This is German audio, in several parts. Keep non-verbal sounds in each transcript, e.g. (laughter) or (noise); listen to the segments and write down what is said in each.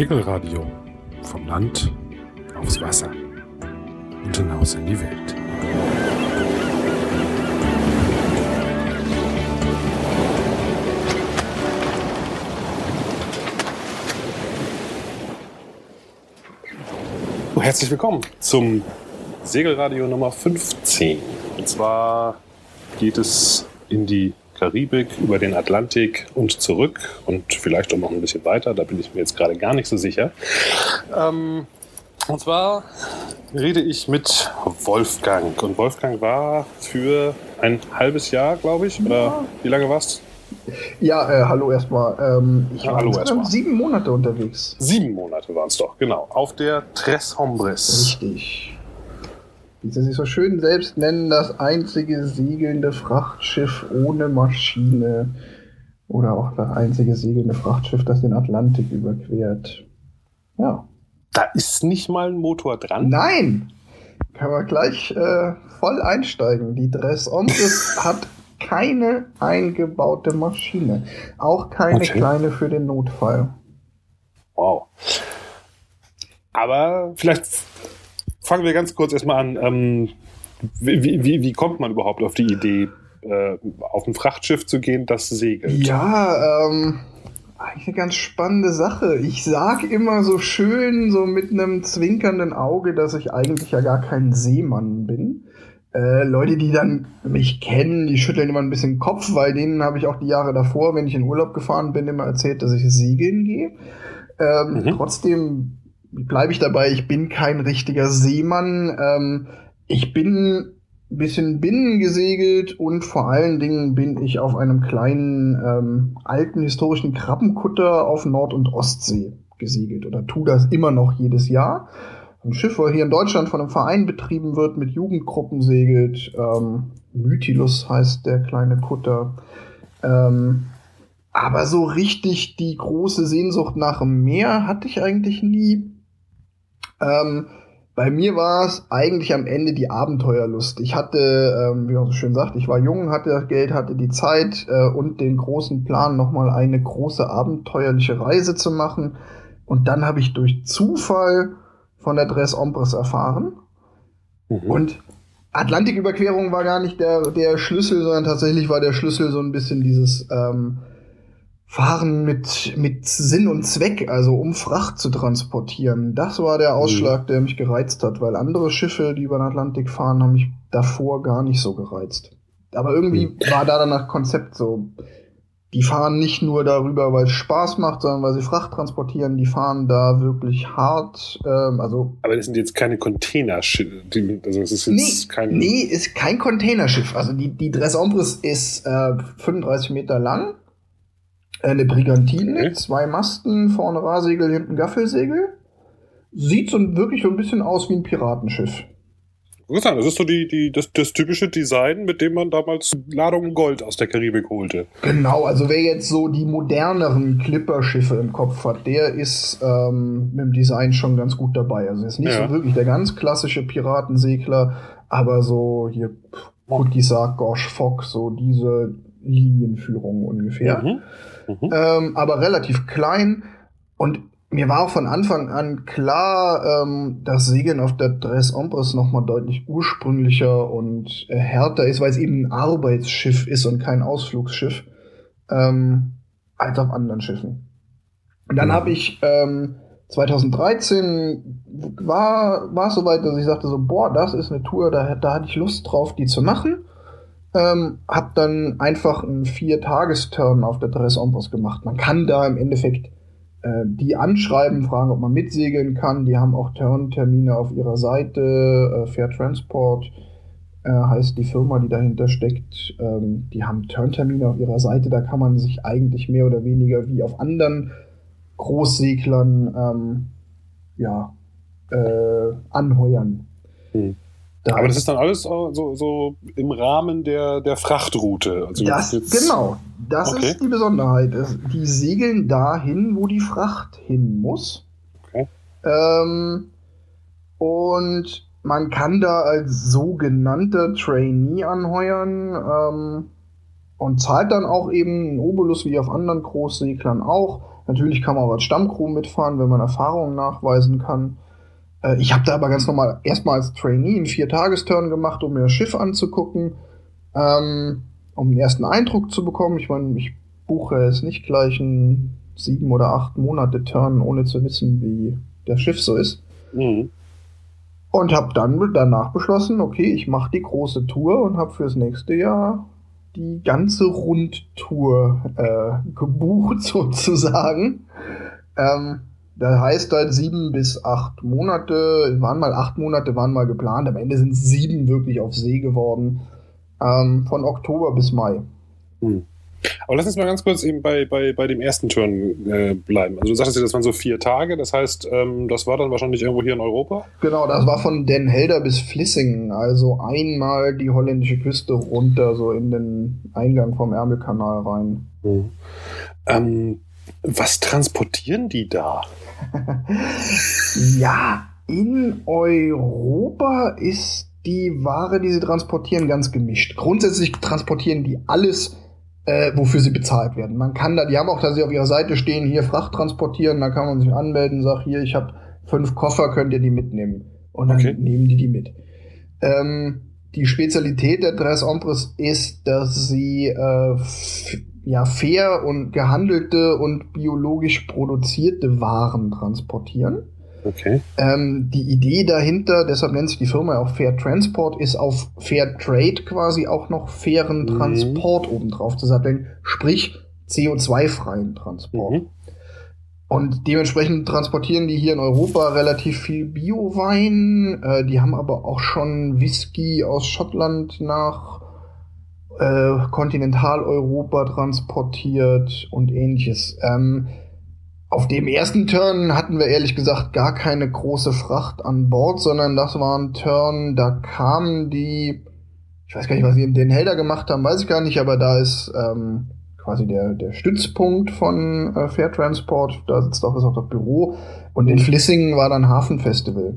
Segelradio. Vom Land aufs Wasser und hinaus in die Welt. Herzlich willkommen zum Segelradio Nummer 15. Und zwar geht es in die Karibik, über den Atlantik und zurück und vielleicht auch noch ein bisschen weiter. Da bin ich mir jetzt gerade gar nicht so sicher. Ähm, und zwar rede ich mit Wolfgang. Und Wolfgang war für ein halbes Jahr, glaube ich, oder ja. wie lange warst Ja, äh, hallo erstmal. Ähm, ich ja, war hallo erstmal. sieben Monate unterwegs. Sieben Monate waren es doch, genau. Auf der Tres Hombres. Richtig wie sie sich so schön selbst nennen, das einzige segelnde Frachtschiff ohne Maschine. Oder auch das einzige segelnde Frachtschiff, das den Atlantik überquert. Ja. Da ist nicht mal ein Motor dran? Nein! Kann man gleich äh, voll einsteigen. Die Dress Ombres (laughs) hat keine eingebaute Maschine. Auch keine okay. kleine für den Notfall. Wow. Aber vielleicht fangen wir ganz kurz erstmal an. Ähm, wie, wie, wie kommt man überhaupt auf die Idee, äh, auf ein Frachtschiff zu gehen, das segelt? Ja, ähm, eigentlich eine ganz spannende Sache. Ich sag immer so schön, so mit einem zwinkernden Auge, dass ich eigentlich ja gar kein Seemann bin. Äh, Leute, die dann mich kennen, die schütteln immer ein bisschen Kopf, weil denen habe ich auch die Jahre davor, wenn ich in Urlaub gefahren bin, immer erzählt, dass ich segeln gehe. Ähm, mhm. Trotzdem bleibe ich dabei, ich bin kein richtiger Seemann. Ähm, ich bin ein bisschen binnen gesegelt und vor allen Dingen bin ich auf einem kleinen ähm, alten historischen Krabbenkutter auf Nord- und Ostsee gesegelt oder tu das immer noch jedes Jahr. Ein Schiff, wo hier in Deutschland von einem Verein betrieben wird, mit Jugendgruppen segelt. Ähm, Mytilus heißt der kleine Kutter. Ähm, aber so richtig die große Sehnsucht nach dem Meer hatte ich eigentlich nie. Ähm, bei mir war es eigentlich am Ende die Abenteuerlust. Ich hatte, ähm, wie man so schön sagt, ich war jung, hatte das Geld, hatte die Zeit äh, und den großen Plan, nochmal eine große abenteuerliche Reise zu machen. Und dann habe ich durch Zufall von der Dress Ombres erfahren. Mhm. Und Atlantiküberquerung war gar nicht der, der Schlüssel, sondern tatsächlich war der Schlüssel so ein bisschen dieses ähm, Fahren mit, mit Sinn und Zweck, also um Fracht zu transportieren. Das war der Ausschlag, mhm. der mich gereizt hat, weil andere Schiffe, die über den Atlantik fahren, haben mich davor gar nicht so gereizt. Aber irgendwie mhm. war da danach Konzept so. Die fahren nicht nur darüber, weil es Spaß macht, sondern weil sie Fracht transportieren. Die fahren da wirklich hart. Ähm, also Aber das sind jetzt keine Containerschiffe. Also es ist jetzt nee, kein nee, ist kein Containerschiff. Also die, die Dress Ombres ist äh, 35 Meter lang eine Brigantine, okay. zwei Masten, vorne Rahsegel, hinten Gaffelsegel. Sieht so wirklich so ein bisschen aus wie ein Piratenschiff. Interessant, das ist so die, die, das, das typische Design, mit dem man damals Ladungen Gold aus der Karibik holte. Genau, also wer jetzt so die moderneren Clipper-Schiffe im Kopf hat, der ist ähm, mit dem Design schon ganz gut dabei. Also ist nicht ja. so wirklich der ganz klassische Piratensegler, aber so hier Kutgisak, Gosh, Fock, so diese Linienführung ungefähr. Mhm. Mhm. Ähm, aber relativ klein. Und mir war auch von Anfang an klar, ähm, dass Segeln auf der Dress Ombres nochmal deutlich ursprünglicher und äh, härter ist, weil es eben ein Arbeitsschiff ist und kein Ausflugsschiff, ähm, als auf anderen Schiffen. Und dann mhm. habe ich ähm, 2013 war war es soweit, dass ich sagte so, boah, das ist eine Tour, da, da hatte ich Lust drauf, die zu machen. Ähm, hab dann einfach einen Vier-Tagesturn auf der Dress Ombres gemacht. Man kann da im Endeffekt äh, die anschreiben, fragen, ob man mitsegeln kann. Die haben auch Turn-Termine auf ihrer Seite. Äh, Fair Transport äh, heißt die Firma, die dahinter steckt. Ähm, die haben Turn-Termine auf ihrer Seite. Da kann man sich eigentlich mehr oder weniger wie auf anderen Großseglern ähm, ja, äh, anheuern. Hm. Da Aber das ist dann alles so, so im Rahmen der, der Frachtroute. Also das, genau, das okay. ist die Besonderheit. Die segeln dahin, wo die Fracht hin muss. Okay. Ähm, und man kann da als sogenannter Trainee anheuern ähm, und zahlt dann auch eben einen Obolus wie auf anderen Großseglern auch. Natürlich kann man auch als Stammcrew mitfahren, wenn man Erfahrungen nachweisen kann. Äh, ich habe da aber ganz normal erstmal als Trainee einen Vier-Tagesturn gemacht, um mir das Schiff anzugucken, ähm, um einen ersten Eindruck zu bekommen. Ich meine, ich buche jetzt nicht gleich einen sieben oder acht Monate Turn, ohne zu wissen, wie das Schiff so ist. Mhm. Und habe dann danach beschlossen, okay, ich mache die große Tour und habe fürs nächste Jahr die ganze Rundtour äh, gebucht (laughs) sozusagen. Ähm, das heißt halt sieben bis acht Monate, waren mal acht Monate, waren mal geplant. Am Ende sind sieben wirklich auf See geworden. Ähm, von Oktober bis Mai. Hm. Aber lass uns mal ganz kurz eben bei, bei, bei dem ersten Turn äh, bleiben. Also du sagtest ja, das waren so vier Tage, das heißt, ähm, das war dann wahrscheinlich irgendwo hier in Europa? Genau, das war von Den Helder bis Flissingen, also einmal die holländische Küste runter, so in den Eingang vom Ärmelkanal rein. Mhm. Ähm, was transportieren die da? (laughs) ja, in Europa ist die Ware, die sie transportieren, ganz gemischt. Grundsätzlich transportieren die alles äh, wofür sie bezahlt werden. Man kann da, die haben auch, dass sie auf ihrer Seite stehen, hier Fracht transportieren, da kann man sich anmelden, sagt hier, ich habe fünf Koffer, könnt ihr die mitnehmen. Und dann okay. nehmen die die mit. Ähm, die Spezialität der Tres Ombres ist, dass sie äh, ja, fair und gehandelte und biologisch produzierte Waren transportieren. Okay. Ähm, die Idee dahinter, deshalb nennt sich die Firma auch Fair Transport, ist auf Fair Trade quasi auch noch fairen mhm. Transport obendrauf zu satteln, sprich CO2-freien Transport. Mhm. Und dementsprechend transportieren die hier in Europa relativ viel Bio-Wein. Äh, die haben aber auch schon Whisky aus Schottland nach äh, Kontinentaleuropa transportiert und ähnliches. Ähm, auf dem ersten Turn hatten wir ehrlich gesagt gar keine große Fracht an Bord, sondern das war ein Turn, da kamen die, ich weiß gar nicht, was sie in Den Helder gemacht haben, weiß ich gar nicht, aber da ist ähm, quasi der, der Stützpunkt von äh, Fair Transport, da sitzt auch, ist auch das Büro. Und in Flissingen war dann Hafenfestival.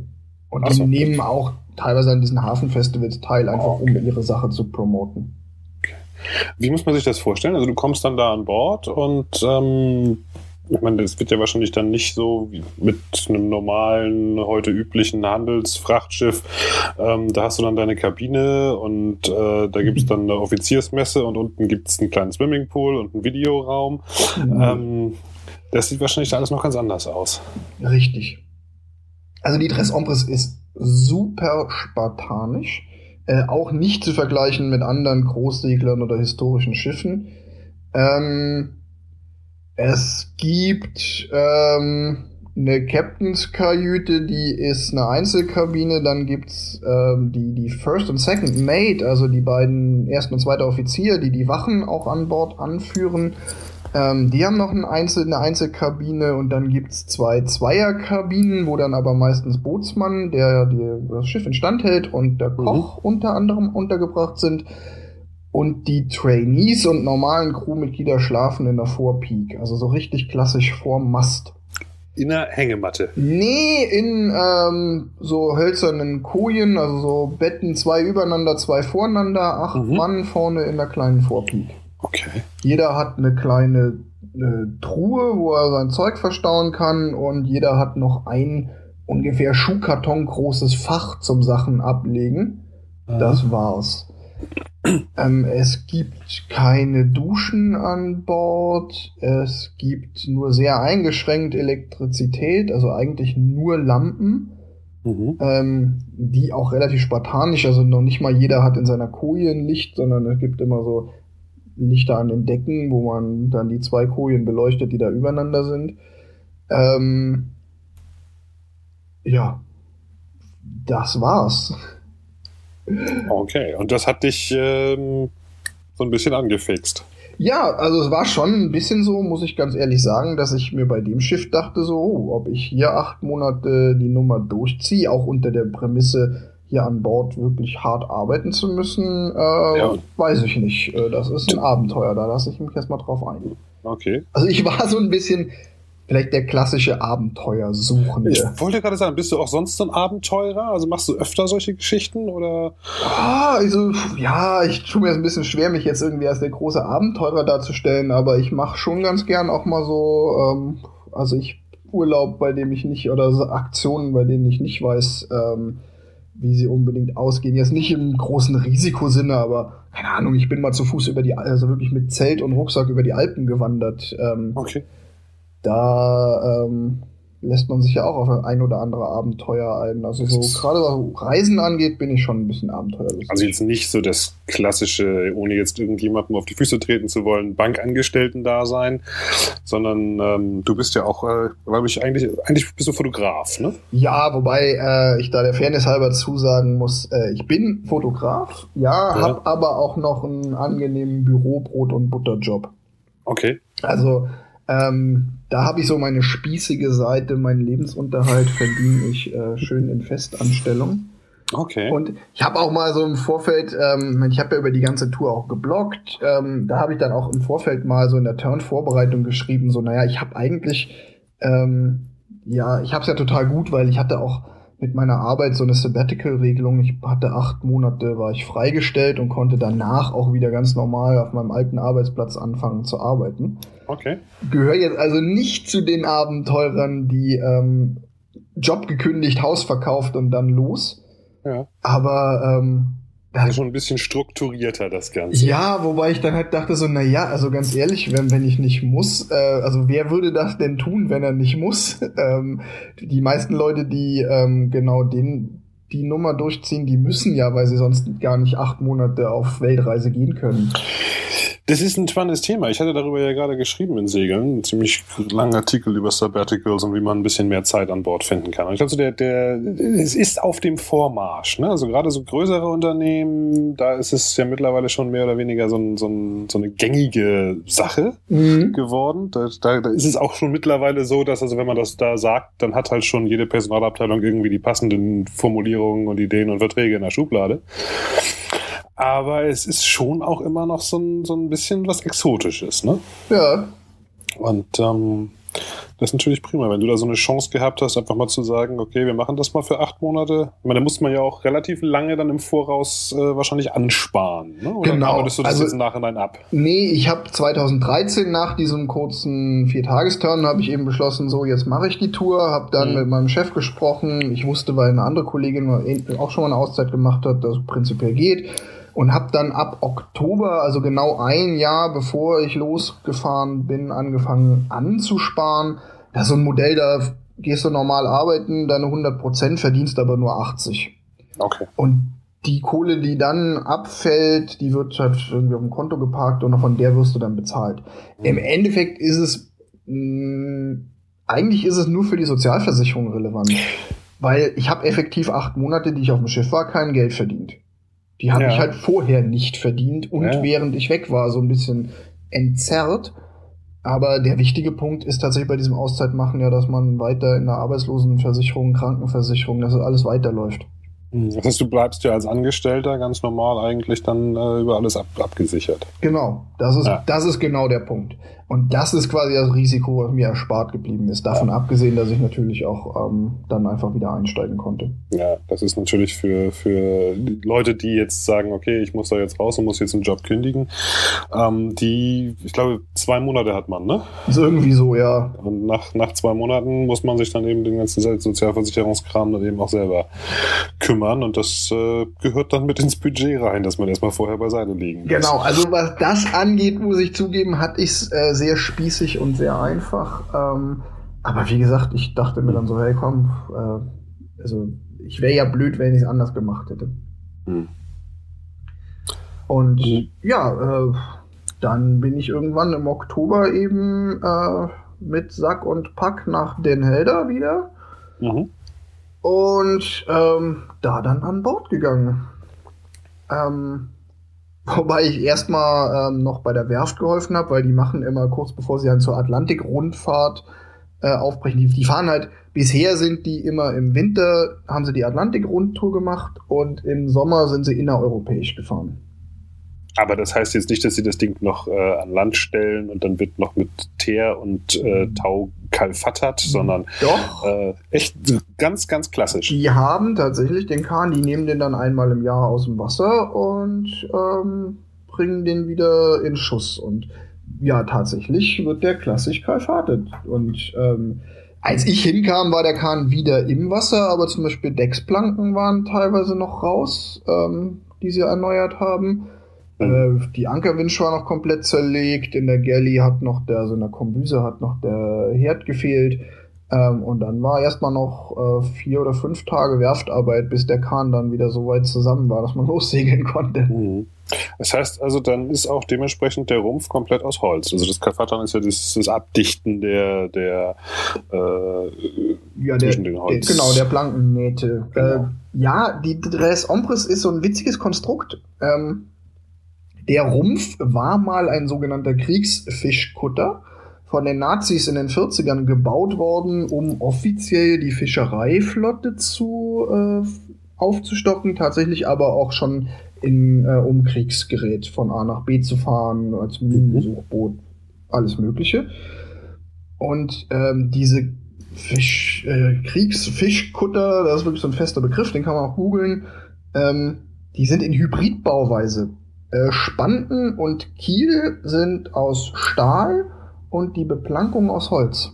Und die so. nehmen auch teilweise an diesen Hafenfestivals teil, einfach okay. um ihre Sache zu promoten. Wie muss man sich das vorstellen? Also du kommst dann da an Bord und ähm, ich meine, das wird ja wahrscheinlich dann nicht so wie mit einem normalen, heute üblichen Handelsfrachtschiff. Ähm, da hast du dann deine Kabine und äh, da gibt es dann eine Offiziersmesse und unten gibt es einen kleinen Swimmingpool und einen Videoraum. Mhm. Ähm, das sieht wahrscheinlich alles noch ganz anders aus. Richtig. Also die Tres Ombres ist super spartanisch. Äh, auch nicht zu vergleichen mit anderen Großseglern oder historischen Schiffen. Ähm, es gibt ähm, eine Captain's-Kajüte, die ist eine Einzelkabine. Dann gibt's ähm, die, die First und Second Mate, also die beiden ersten und zweiten Offizier, die die Wachen auch an Bord anführen. Ähm, die haben noch eine, Einzel eine Einzelkabine und dann gibt's zwei Zweierkabinen, wo dann aber meistens Bootsmann, der die, das Schiff instand hält, und der mhm. Koch mhm. unter anderem untergebracht sind. Und die Trainees und normalen Crewmitglieder schlafen in der Vorpeak. Also so richtig klassisch vorm Mast. In der Hängematte? Nee, in ähm, so hölzernen Kojen, also so Betten, zwei übereinander, zwei voreinander, acht mhm. Mann vorne in der kleinen Vorpeak. Okay. Jeder hat eine kleine eine Truhe, wo er sein Zeug verstauen kann und jeder hat noch ein ungefähr Schuhkarton großes Fach zum Sachen ablegen. Mhm. Das war's. Ähm, es gibt keine Duschen an Bord. Es gibt nur sehr eingeschränkt Elektrizität, also eigentlich nur Lampen, mhm. ähm, die auch relativ spartanisch, also noch nicht mal jeder hat in seiner Koje ein Licht, sondern es gibt immer so Lichter an den Decken, wo man dann die zwei Kojen beleuchtet, die da übereinander sind. Ähm, ja, das war's. Okay, und das hat dich ähm, so ein bisschen angefixt. Ja, also es war schon ein bisschen so, muss ich ganz ehrlich sagen, dass ich mir bei dem Schiff dachte, so, oh, ob ich hier acht Monate die Nummer durchziehe, auch unter der Prämisse, hier an Bord wirklich hart arbeiten zu müssen, äh, ja. weiß ich nicht. Äh, das ist ein Abenteuer, da lasse ich mich erstmal drauf ein. Okay. Also ich war so ein bisschen, vielleicht der klassische Abenteuersuchende. Ich wollte gerade sagen, bist du auch sonst so ein Abenteurer? Also machst du öfter solche Geschichten oder? Ah, also ja, ich tue mir es ein bisschen schwer, mich jetzt irgendwie als der große Abenteurer darzustellen, aber ich mache schon ganz gern auch mal so, ähm, also ich Urlaub, bei dem ich nicht oder so Aktionen, bei denen ich nicht weiß, ähm, wie sie unbedingt ausgehen. Jetzt nicht im großen Risikosinne, aber keine Ahnung, ich bin mal zu Fuß über die, also wirklich mit Zelt und Rucksack über die Alpen gewandert. Ähm, Okay. da ähm, lässt man sich ja auch auf ein oder andere Abenteuer ein. Also so gerade was Reisen angeht, bin ich schon ein bisschen abenteuerlustig. Also jetzt nicht so das klassische, ohne jetzt irgendjemandem auf die Füße treten zu wollen, Bankangestellten-Dasein, sondern ähm, du bist ja auch, äh, glaube ich, eigentlich, eigentlich bist du Fotograf, ne? Ja, wobei äh, ich da der Fairness halber zusagen muss, äh, ich bin Fotograf, ja, Ja. habe aber auch noch einen angenehmen Bürobrot- und Butterjob. Okay. Also ähm, da habe ich so meine spießige Seite, meinen Lebensunterhalt verdiene ich äh, schön in Festanstellung. Okay. Und ich habe auch mal so im Vorfeld, ähm, ich habe ja über die ganze Tour auch gebloggt, ähm, da habe ich dann auch im Vorfeld mal so in der Turn-Vorbereitung geschrieben, so, naja, ich habe eigentlich, ähm, ja, ich habe es ja total gut, weil ich hatte auch mit meiner Arbeit so eine Sabbatical-Regelung. Ich hatte acht Monate, war ich freigestellt und konnte danach auch wieder ganz normal auf meinem alten Arbeitsplatz anfangen zu arbeiten. okay. Gehöre jetzt also nicht zu den Abenteurern, die ähm, Job gekündigt, Haus verkauft und dann los. Ja. Aber ähm, Also schon ein bisschen strukturierter, das Ganze. ja, wobei ich dann halt dachte so, na ja, also ganz ehrlich, wenn, wenn ich nicht muss, äh, also wer würde das denn tun, wenn er nicht muss? (laughs) ähm, die meisten Leute, die ähm, genau den die Nummer durchziehen, die müssen ja, weil sie sonst gar nicht acht Monate auf Weltreise gehen können. Das ist ein spannendes Thema. Ich hatte darüber ja gerade geschrieben in Segeln. Ein ziemlich langer Artikel über Sabbaticals und wie man ein bisschen mehr Zeit an Bord finden kann. Und ich glaube, so der, der, es ist auf dem Vormarsch. Ne? Also gerade so größere Unternehmen, da ist es ja mittlerweile schon mehr oder weniger so, ein, so, ein, so eine gängige Sache geworden. Da, da, da ist es auch schon mittlerweile so, dass also wenn man das da sagt, dann hat halt schon jede Personalabteilung irgendwie die passenden Formulierungen und Ideen und Verträge in der Schublade. Aber es ist schon auch immer noch so ein, so ein bisschen was Exotisches, ne? Ja, Und ähm, das ist natürlich prima, wenn du da so eine Chance gehabt hast, einfach mal zu sagen, okay, wir machen das mal für acht Monate. Ich meine, da muss man ja auch relativ lange dann im Voraus äh, wahrscheinlich ansparen. Ne? Oder Genau, arbeitest du das also- jetzt im Nachhinein ab? Nee, ich habe 2013 nach diesem kurzen Viertagesturn habe ich eben beschlossen, so jetzt mache ich die Tour, habe dann Mhm. mit meinem Chef gesprochen. Ich wusste, weil eine andere Kollegin auch schon mal eine Auszeit gemacht hat, dass es prinzipiell geht und habe dann ab Oktober, also genau ein Jahr bevor ich losgefahren bin, angefangen anzusparen. Das ist so ein Modell, da gehst du normal arbeiten, deine 100% verdienst aber nur 80. Okay. Und die Kohle, die dann abfällt, die wird halt irgendwie auf dem Konto geparkt und von der wirst du dann bezahlt. Im Endeffekt ist es, mh, eigentlich ist es nur für die Sozialversicherung relevant. Weil ich habe effektiv acht Monate, die ich auf dem Schiff war, kein Geld verdient. Die habe Ja. ich halt vorher nicht verdient und Ja. während ich weg war, so ein bisschen entzerrt. Aber der wichtige Punkt ist tatsächlich bei diesem Auszeitmachen ja, dass man weiter in der Arbeitslosenversicherung, Krankenversicherung, dass es alles weiterläuft. Hm, Das heißt, du bleibst ja als Angestellter ganz normal eigentlich dann äh, über alles ab, abgesichert. Genau, das ist, Ja. das ist genau der Punkt. Und das ist quasi das Risiko, was mir erspart geblieben ist. Davon abgesehen, dass ich natürlich auch ähm, dann einfach wieder einsteigen konnte. Ja, das ist natürlich für, für Leute, die jetzt sagen, okay, ich muss da jetzt raus und muss jetzt einen Job kündigen, ähm, die, ich glaube, zwei Monate hat man, ne? Ist irgendwie so, ja. Und nach, nach zwei Monaten muss man sich dann eben den ganzen Sozialversicherungskram dann eben auch selber kümmern und das äh, gehört dann mit ins Budget rein, dass man erstmal vorher beiseite liegen muss. Genau, also was das angeht, muss ich zugeben, hatte ich es äh, sehr spießig und sehr einfach. Ähm, aber wie gesagt, ich dachte mir dann so, hey komm, äh, also ich wäre ja blöd, wenn ich es anders gemacht hätte. Hm. Und Mhm. ja, äh, dann bin ich irgendwann im Oktober eben äh, mit Sack und Pack nach Den Helder wieder Mhm. und ähm, da dann an Bord gegangen. Ähm, wobei ich erstmal ähm, noch bei der Werft geholfen habe, weil die machen immer kurz bevor sie dann zur Atlantik-Rundfahrt äh, aufbrechen. Die, die fahren halt, bisher sind die immer im Winter, haben sie die Atlantik-Rundtour gemacht und im Sommer sind sie innereuropäisch gefahren. Aber das heißt jetzt nicht, dass sie das Ding noch äh, an Land stellen und dann wird noch mit Teer und äh, Tau kalfattert, sondern Doch. Äh, echt ganz, ganz klassisch. Die haben tatsächlich den Kahn, die nehmen den dann einmal im Jahr aus dem Wasser und ähm, bringen den wieder in Schuss. Und ja, tatsächlich wird der klassisch kalfatet. Und ähm, als ich hinkam, war der Kahn wieder im Wasser, aber zum Beispiel Decksplanken waren teilweise noch raus, ähm, die sie erneuert haben. Mhm. Äh, die Ankerwinsch war noch komplett zerlegt. In der Galley hat noch der, also in der Kombüse hat noch der Herd gefehlt. Ähm, und dann war erstmal noch äh, vier oder fünf Tage Werftarbeit, bis der Kahn dann wieder so weit zusammen war, dass man (laughs) lossegeln konnte. Mhm. Das heißt also, dann ist auch dementsprechend der Rumpf komplett aus Holz. Also das Kalfatern ist ja das, das Abdichten der, der äh, ja, zwischen der, den Holz. Der, genau, der Plankennähte. Genau. Äh, ja, die Dress Ombres ist so ein witziges Konstrukt. Ähm, der Rumpf war mal ein sogenannter Kriegsfischkutter von den Nazis in den 40ern gebaut worden, um offiziell die Fischereiflotte zu äh, aufzustocken, tatsächlich aber auch schon in, äh, um Kriegsgerät von A nach B zu fahren, als Minensuchboot, alles Mögliche. Und ähm, diese Fisch, äh, Kriegsfischkutter, das ist wirklich so ein fester Begriff, den kann man auch googeln, ähm, die sind in Hybridbauweise Spanten und Kiel sind aus Stahl und die Beplankung aus Holz.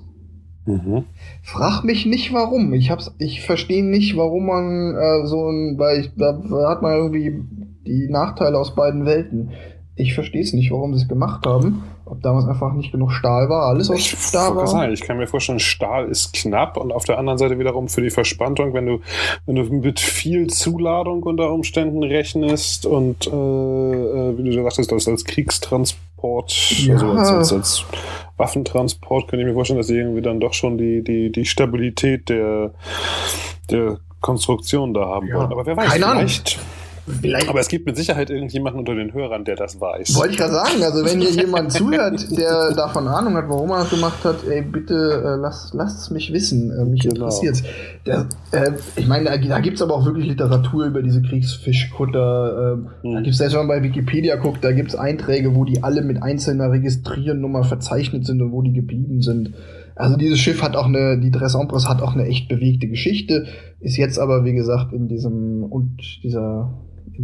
Mhm. Frag mich nicht warum. Ich hab's, ich verstehe nicht, warum man äh, so ein, weil ich, da hat man irgendwie die Nachteile aus beiden Welten. Ich verstehe es nicht, warum sie es gemacht haben. Ob damals einfach nicht genug Stahl war, alles aus Stahl war. Sagen, ich kann mir vorstellen, Stahl ist knapp und auf der anderen Seite wiederum für die Verspannung, wenn du, wenn du mit viel Zuladung unter Umständen rechnest und äh, äh wie du sagtest, das als Kriegstransport, ja. also als, als, als Waffentransport, könnte ich mir vorstellen, dass die irgendwie dann doch schon die, die, die Stabilität der, der Konstruktion da haben ja. wollen. Aber wer weiß, Keine vielleicht. Ahnung Vielleicht Aber es gibt mit Sicherheit irgendjemanden unter den Hörern, der das weiß. Wollte ich gerade sagen, also wenn hier jemand (laughs) zuhört, der davon Ahnung hat, warum er das gemacht hat, ey, bitte äh, lasst es mich wissen. Äh, mich genau. interessiert's. äh, ich meine, da, da gibt es aber auch wirklich Literatur über diese Kriegsfischkutter. Äh, hm. Da gibt es selbst, wenn man bei Wikipedia guckt, da gibt es Einträge, wo die alle mit einzelner Registriernummer verzeichnet sind und wo die geblieben sind. Also dieses Schiff hat auch eine, die Dress Empress hat auch eine echt bewegte Geschichte, ist jetzt aber, wie gesagt, in diesem, und dieser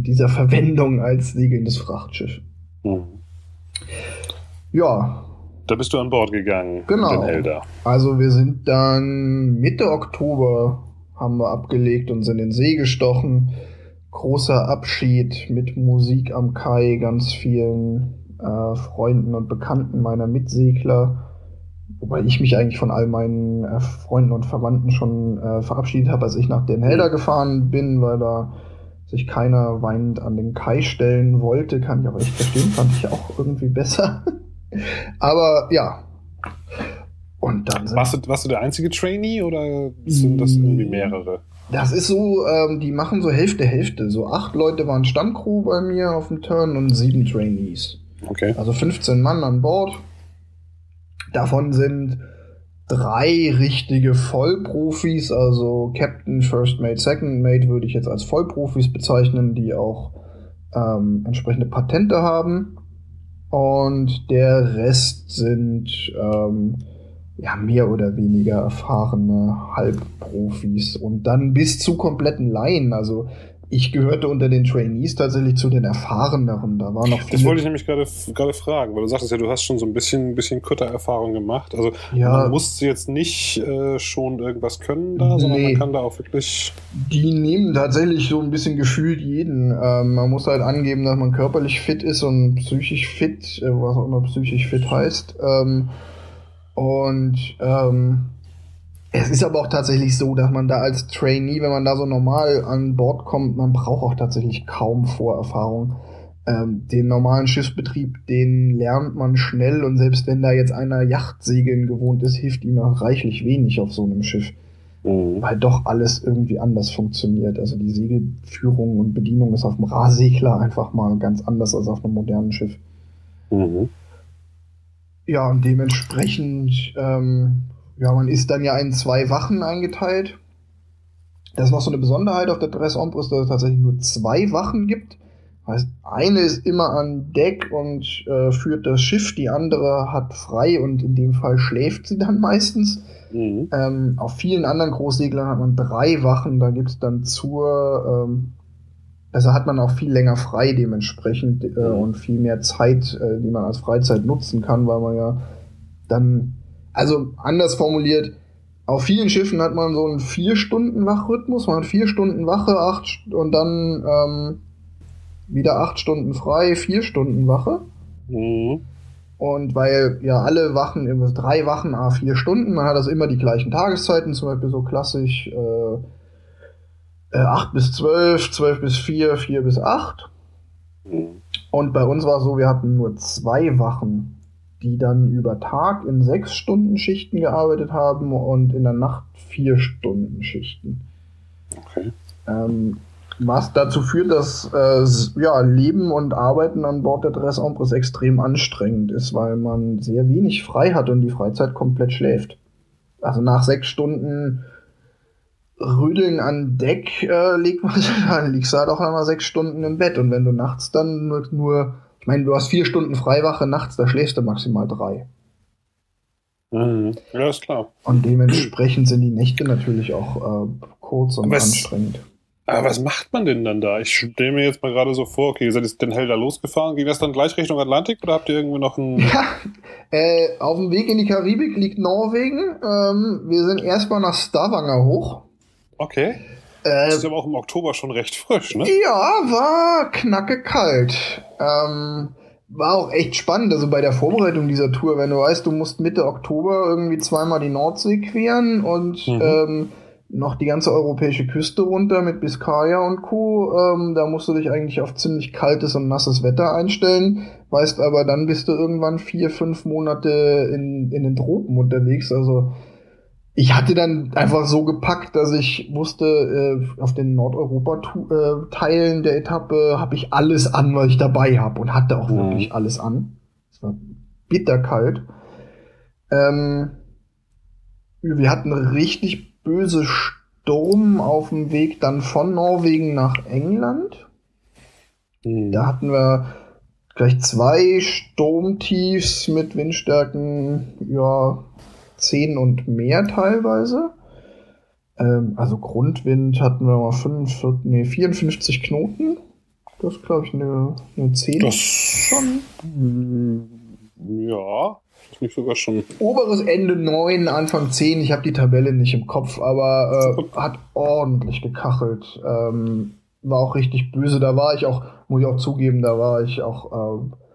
dieser Verwendung als segelndes Frachtschiff. Mhm. Ja. Da bist du an Bord gegangen. Genau. Also wir sind dann Mitte Oktober haben wir abgelegt und sind in See gestochen. Großer Abschied mit Musik am Kai, ganz vielen äh, Freunden und Bekannten meiner Mitsegler. Wobei ich mich eigentlich von all meinen äh, Freunden und Verwandten schon äh, verabschiedet habe, als ich nach Den Helder mhm. gefahren bin, weil da sich keiner weinend an den Kai stellen wollte, kann ich aber nicht verstehen, fand ich auch irgendwie besser. (laughs) aber ja. Und dann warst du, warst du der einzige Trainee oder sind das irgendwie mehrere? Das ist so, ähm, die machen so Hälfte, Hälfte. So acht Leute waren Stammcrew bei mir auf dem Turn und sieben Trainees. Okay. Also 15 Mann an Bord. Davon sind drei richtige Vollprofis, also Captain, First Mate, Second Mate würde ich jetzt als Vollprofis bezeichnen, die auch ähm, entsprechende Patente haben. Und der Rest sind ähm, ja mehr oder weniger erfahrene Halbprofis und dann bis zu kompletten Laien. Also ich gehörte unter den Trainees tatsächlich zu den erfahreneren. Da war noch Das wollte ich nämlich gerade gerade fragen, weil du sagtest ja, du hast schon so ein bisschen bisschen Kutter-Erfahrung gemacht. Also ja. man muss jetzt nicht äh, schon irgendwas können da, nee. sondern man kann da auch wirklich. Die nehmen tatsächlich so ein bisschen gefühlt jeden. Ähm, man muss halt angeben, dass man körperlich fit ist und psychisch fit, äh, was auch immer psychisch fit heißt. Ähm, und ähm, es ist aber auch tatsächlich so, dass man da als Trainee, wenn man da so normal an Bord kommt, man braucht auch tatsächlich kaum Vorerfahrung. Ähm, den normalen Schiffsbetrieb, den lernt man schnell und selbst wenn da jetzt einer Yachtsegeln gewohnt ist, hilft ihm auch reichlich wenig auf so einem Schiff. Mhm. Weil doch alles irgendwie anders funktioniert. Also die Segelführung und Bedienung ist auf dem Rahsegler einfach mal ganz anders als auf einem modernen Schiff. Mhm. Ja, und dementsprechend ähm, ja, man ist dann ja in zwei Wachen eingeteilt. Das ist noch so eine Besonderheit auf der Dress Ombre, dass es tatsächlich nur zwei Wachen gibt. Heißt, eine ist immer an Deck und äh, führt das Schiff, die andere hat frei und in dem Fall schläft sie dann meistens. Mhm. Ähm, auf vielen anderen Großseglern hat man drei Wachen, da gibt es dann zur, ähm, also hat man auch viel länger frei dementsprechend äh, mhm. und viel mehr Zeit, äh, die man als Freizeit nutzen kann, weil man ja dann, also anders formuliert, auf vielen Schiffen hat man so einen vier Stunden Wachrhythmus, man hat vier Stunden Wache, acht und dann ähm, wieder acht Stunden frei, vier Stunden Wache. Mhm. Und weil ja alle Wachen, drei Wachen, a vier Stunden, man hat also immer die gleichen Tageszeiten, zum Beispiel so klassisch äh, äh, 8 bis 12, 12 bis 4, 4 bis 8. Mhm. Und bei uns war es so, wir hatten nur zwei Wachen, die dann über Tag in sechs Stunden Schichten gearbeitet haben und in der Nacht vier Stunden Schichten. Okay. Ähm, was dazu führt, dass äh, ja, Leben und Arbeiten an Bord der Dress Empress extrem anstrengend ist, weil man sehr wenig frei hat und die Freizeit komplett schläft. Also nach sechs Stunden Rüdeln an Deck äh, liegt man, (laughs) dann liegst du halt auch einmal sechs Stunden im Bett. Und wenn du nachts dann nur, nur ich meine, du hast vier Stunden Freiwache nachts, da schläfst du maximal drei. Mhm. Ja, ist klar. Und dementsprechend sind die Nächte natürlich auch äh, kurz und was, anstrengend. Aber was macht man denn dann da? Ich stelle mir jetzt mal gerade so vor, okay, ihr seid jetzt den Hell da losgefahren. Ging das dann gleich Richtung Atlantik oder habt ihr irgendwie noch einen. Ja, äh, auf dem Weg in die Karibik liegt Norwegen. Ähm, wir sind erstmal nach Stavanger hoch. Okay. Äh, das ist aber auch im Oktober schon recht frisch, ne? Ja, war knacke kalt. Ähm, war auch echt spannend, also bei der Vorbereitung dieser Tour, wenn du weißt, du musst Mitte Oktober irgendwie zweimal die Nordsee queren und mhm. ähm, noch die ganze europäische Küste runter mit Biscaya und Co. Ähm, da musst du dich eigentlich auf ziemlich kaltes und nasses Wetter einstellen. Weißt aber, dann bist du irgendwann vier, fünf Monate in, in den Tropen unterwegs. Also ich hatte dann einfach so gepackt, dass ich wusste, äh, auf den Nordeuropa-Teilen der Etappe habe ich alles an, was ich dabei habe und hatte auch mhm. wirklich alles an. Es war bitterkalt. Ähm, wir hatten richtig böse Sturm auf dem Weg dann von Norwegen nach England. Mhm. Da hatten wir gleich zwei Sturmtiefs mit Windstärken, ja, 10 und mehr teilweise. Ähm, also Grundwind hatten wir mal 45, nee, 54 Knoten. Das ist, glaube ich, eine, eine 10 das schon. Ja, ist nicht sogar schon. Oberes Ende 9, Anfang 10. Ich habe die Tabelle nicht im Kopf, aber äh, hat ordentlich gekachelt. Ähm, war auch richtig böse. Da war ich auch, muss ich auch zugeben, da war ich auch äh,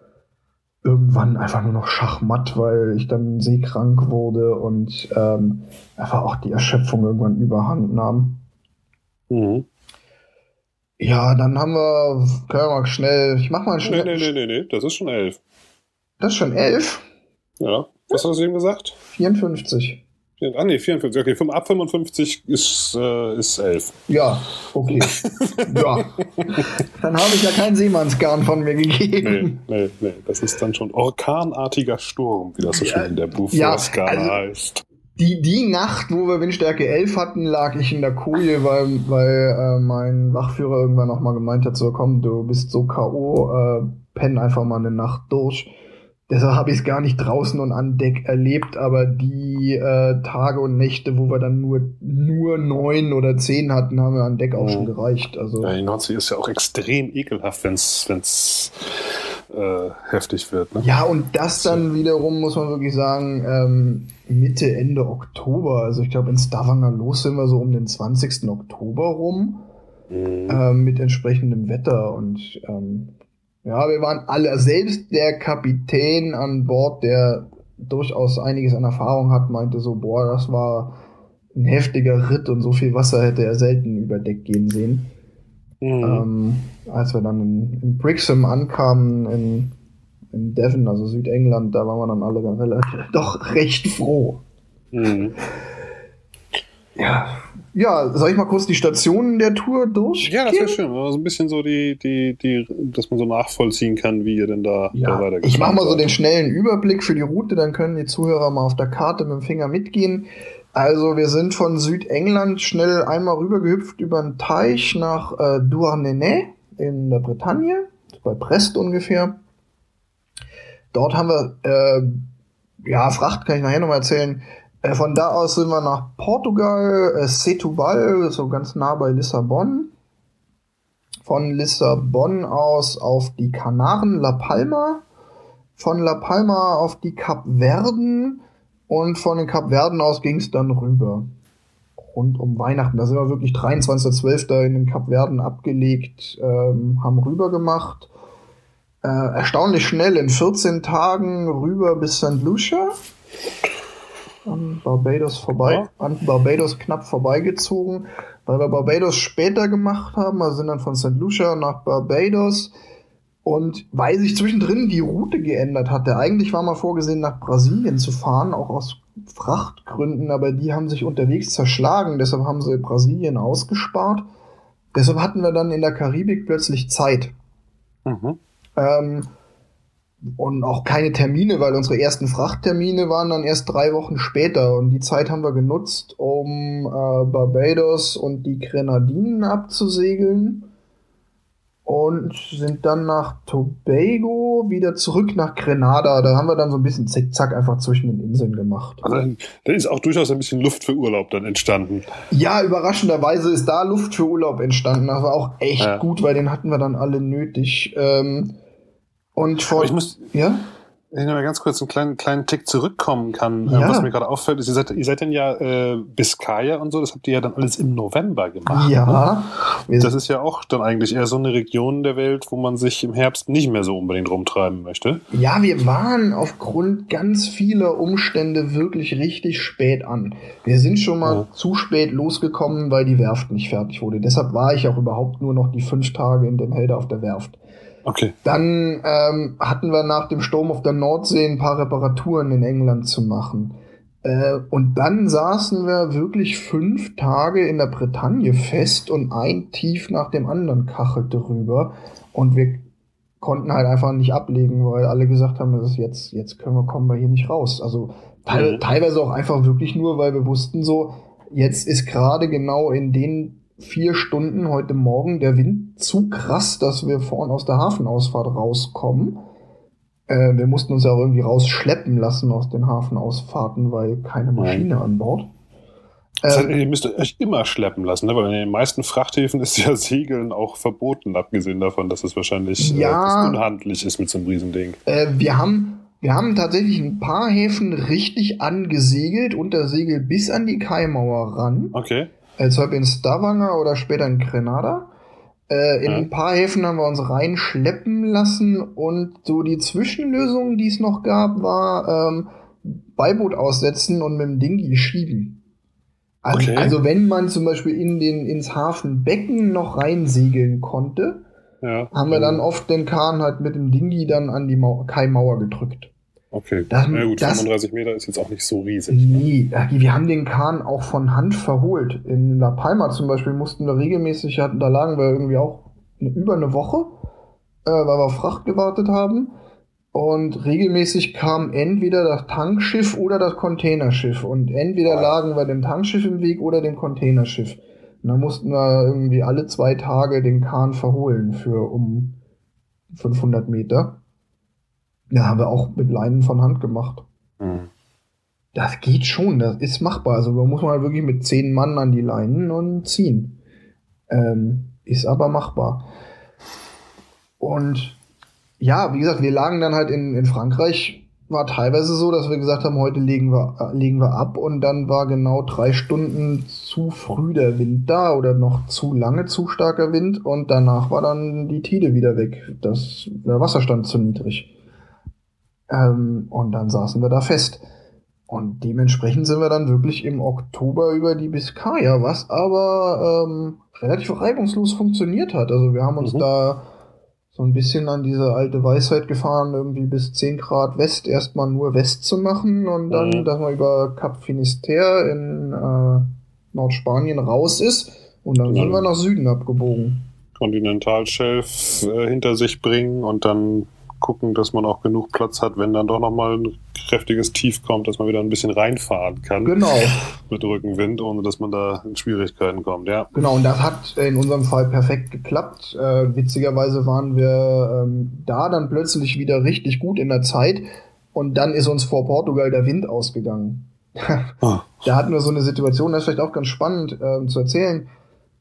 irgendwann einfach nur noch Schachmatt, weil ich dann seekrank wurde und ähm, einfach auch die Erschöpfung irgendwann überhand nahm. Mhm. Ja, dann haben wir, können wir mal schnell, ich mach mal schnell. Nee, nee, nee, nee, nee, das ist schon elf. Das ist schon elf? Ja. Was hast du eben gesagt? 54. Ah nee, 54. Okay, ab 55 ist, äh, ist 11. Ja, okay. ja. Dann habe ich ja keinen Seemannsgarn von mir gegeben. Nee, nee, nee. Das ist dann schon orkanartiger Sturm, wie das so schön in der Buffer-Skala ja, also heißt. Die, die Nacht, wo wir Windstärke 11 hatten, lag ich in der Koje, weil, weil äh, mein Wachführer irgendwann nochmal gemeint hat, so komm, du bist so K.O., äh, penn einfach mal eine Nacht durch. Deshalb habe ich es gar nicht draußen und an Deck erlebt, aber die äh, Tage und Nächte, wo wir dann nur, nur neun oder zehn hatten, haben wir an Deck auch mhm. schon gereicht. Also, ja, die Nordsee ist ja auch extrem ekelhaft, wenn es äh, heftig wird. Ne? Ja, und das dann wiederum, muss man wirklich sagen, ähm, Mitte, Ende Oktober. Also ich glaube, in Stavanger los sind wir so um den 20. Oktober rum. Mhm. Äh, mit entsprechendem Wetter und ähm, ja, wir waren alle, selbst der Kapitän an Bord, der durchaus einiges an Erfahrung hat, meinte so, boah, das war ein heftiger Ritt und so viel Wasser hätte er selten über Deck gehen sehen. Mhm. Ähm, als wir dann in, in Brixham ankamen, in, in Devon, also Südengland, da waren wir dann alle relativ, doch recht froh. Mhm. Ja, ja, soll ich mal kurz die Stationen der Tour durchgehen? Ja, das wäre schön. Also ein bisschen so die, die, die, dass man so nachvollziehen kann, wie ihr denn da, ja, da weitergeht. Ich mache mal so den schnellen Überblick für die Route, dann können die Zuhörer mal auf der Karte mit dem Finger mitgehen. Also wir sind von Südengland schnell einmal rübergehüpft über den Teich nach äh, Douarnenez in der Bretagne. bei Brest ungefähr. Dort haben wir, äh, ja, Fracht kann ich nachher nochmal erzählen. Äh, von da aus sind wir nach Portugal, äh, Setúbal, so ganz nah bei Lissabon. Von Lissabon aus auf die Kanaren, La Palma. Von La Palma auf die Kapverden. Und von den Kapverden aus ging es dann rüber. Rund um Weihnachten. Da sind wir wirklich 23.12. in den Kapverden abgelegt, ähm, haben rüber gemacht äh, erstaunlich schnell in 14 Tagen rüber bis St. Lucia. An Barbados vorbei, ja. an Barbados knapp vorbeigezogen, weil wir Barbados später gemacht haben, also sind dann von St. Lucia nach Barbados. Und weil sich zwischendrin die Route geändert hatte, eigentlich war mal vorgesehen, nach Brasilien zu fahren, auch aus Frachtgründen, aber die haben sich unterwegs zerschlagen, deshalb haben sie Brasilien ausgespart. Deshalb hatten wir dann in der Karibik plötzlich Zeit. Mhm. Ähm, und auch keine Termine, weil unsere ersten Frachttermine waren dann erst drei Wochen später. Und die Zeit haben wir genutzt, um äh, Barbados und die Grenadinen abzusegeln. Und sind dann nach Tobago wieder zurück nach Grenada. Da haben wir dann so ein bisschen zickzack einfach zwischen den Inseln gemacht. Also, da ist auch durchaus ein bisschen Luft für Urlaub dann entstanden. Ja, überraschenderweise ist da Luft für Urlaub entstanden. Das war auch echt ja. gut, weil den hatten wir dann alle nötig. Ähm, und vor. ich muss, ja? Wenn ich noch mal ganz kurz einen kleinen, kleinen Tick zurückkommen kann, äh, ja. was mir gerade auffällt, ist, ihr seid, ihr seid dann ja äh, Biskaya und so, das habt ihr ja dann alles im November gemacht. Ja. Ne? Das ist ja auch dann eigentlich eher so eine Region der Welt, wo man sich im Herbst nicht mehr so unbedingt rumtreiben möchte. Ja, wir waren aufgrund ganz vieler Umstände wirklich richtig spät an. Wir sind schon mal ja. zu spät losgekommen, weil die Werft nicht fertig wurde. Deshalb war ich auch überhaupt nur noch die fünf Tage in Den Helder auf der Werft. Okay. Dann ähm, hatten wir nach dem Sturm auf der Nordsee ein paar Reparaturen in England zu machen. Äh, und dann saßen wir wirklich fünf Tage in der Bretagne fest und ein Tief nach dem anderen kachelte rüber. Und wir konnten halt einfach nicht ablegen, weil alle gesagt haben, das ist jetzt, jetzt können wir, kommen wir hier nicht raus. Also te mhm. teilweise auch einfach wirklich nur, weil wir wussten so, jetzt ist gerade genau in den vier Stunden heute Morgen der Wind zu krass, dass wir vorn aus der Hafenausfahrt rauskommen. Äh, wir mussten uns ja auch irgendwie rausschleppen lassen aus den Hafenausfahrten, weil keine Maschine Nein. an Bord. Das heißt, ähm, ihr müsst euch immer schleppen lassen, ne? weil in den meisten Frachthäfen ist ja Segeln auch verboten, abgesehen davon, dass es wahrscheinlich äh, ja, äh, unhandlich ist mit so einem Riesending. Äh, wir haben wir haben tatsächlich ein paar Häfen richtig angesegelt, unter Segel bis an die Kaimauer ran. Okay. Also in Stavanger oder später in Grenada. Äh, in ja. ein paar Häfen haben wir uns reinschleppen lassen und so die Zwischenlösung, die es noch gab, war ähm, Beiboot aussetzen und mit dem Dingi schieben. Also, okay. also wenn man zum Beispiel in den, ins Hafenbecken noch reinsegeln konnte, ja. haben wir dann oft den Kahn halt mit dem Dingi dann an die Mau Kaimauer gedrückt. Okay. Das, Na gut, das, 35 Meter ist jetzt auch nicht so riesig. Nee, ne? wir haben den Kahn auch von Hand verholt. In La Palma zum Beispiel mussten wir regelmäßig, hatten, da lagen wir irgendwie auch über eine Woche, äh, weil wir auf Fracht gewartet haben. Und regelmäßig kam entweder das Tankschiff oder das Containerschiff. Und entweder lagen wir dem Tankschiff im Weg oder dem Containerschiff. Und dann mussten wir irgendwie alle zwei Tage den Kahn verholen für um 500 Meter. Ja, haben wir auch mit Leinen von Hand gemacht. Mhm. Das geht schon, das ist machbar. Also man muss mal wirklich mit zehn Mann an die Leinen und ziehen. Ähm, ist aber machbar. Und ja, wie gesagt, wir lagen dann halt in, in Frankreich. War teilweise so, dass wir gesagt haben, heute legen wir, äh, legen wir ab und dann war genau drei Stunden zu früh der Wind da oder noch zu lange zu starker Wind und danach war dann die Tide wieder weg. Das, der Wasserstand zu niedrig. Ähm, und dann saßen wir da fest. Und dementsprechend sind wir dann wirklich im Oktober über die Biskaya, was aber ähm, relativ reibungslos funktioniert hat. Also wir haben uns mhm. da so ein bisschen an diese alte Weisheit gefahren, irgendwie bis 10 Grad West erstmal nur West zu machen und dann, mhm. dass man über Cap Finisterre in äh, Nordspanien raus ist und dann sind wir nach Süden abgebogen. Kontinentalshelf äh, hinter sich bringen und dann gucken, dass man auch genug Platz hat, wenn dann doch nochmal ein kräftiges Tief kommt, dass man wieder ein bisschen reinfahren kann. Genau. Mit Rückenwind, ohne dass man da in Schwierigkeiten kommt, ja. Genau, und das hat in unserem Fall perfekt geklappt. Äh, witzigerweise waren wir ähm, da dann plötzlich wieder richtig gut in der Zeit und dann ist uns vor Portugal der Wind ausgegangen. oh. (laughs) Da hatten wir so eine Situation, das ist vielleicht auch ganz spannend äh, zu erzählen.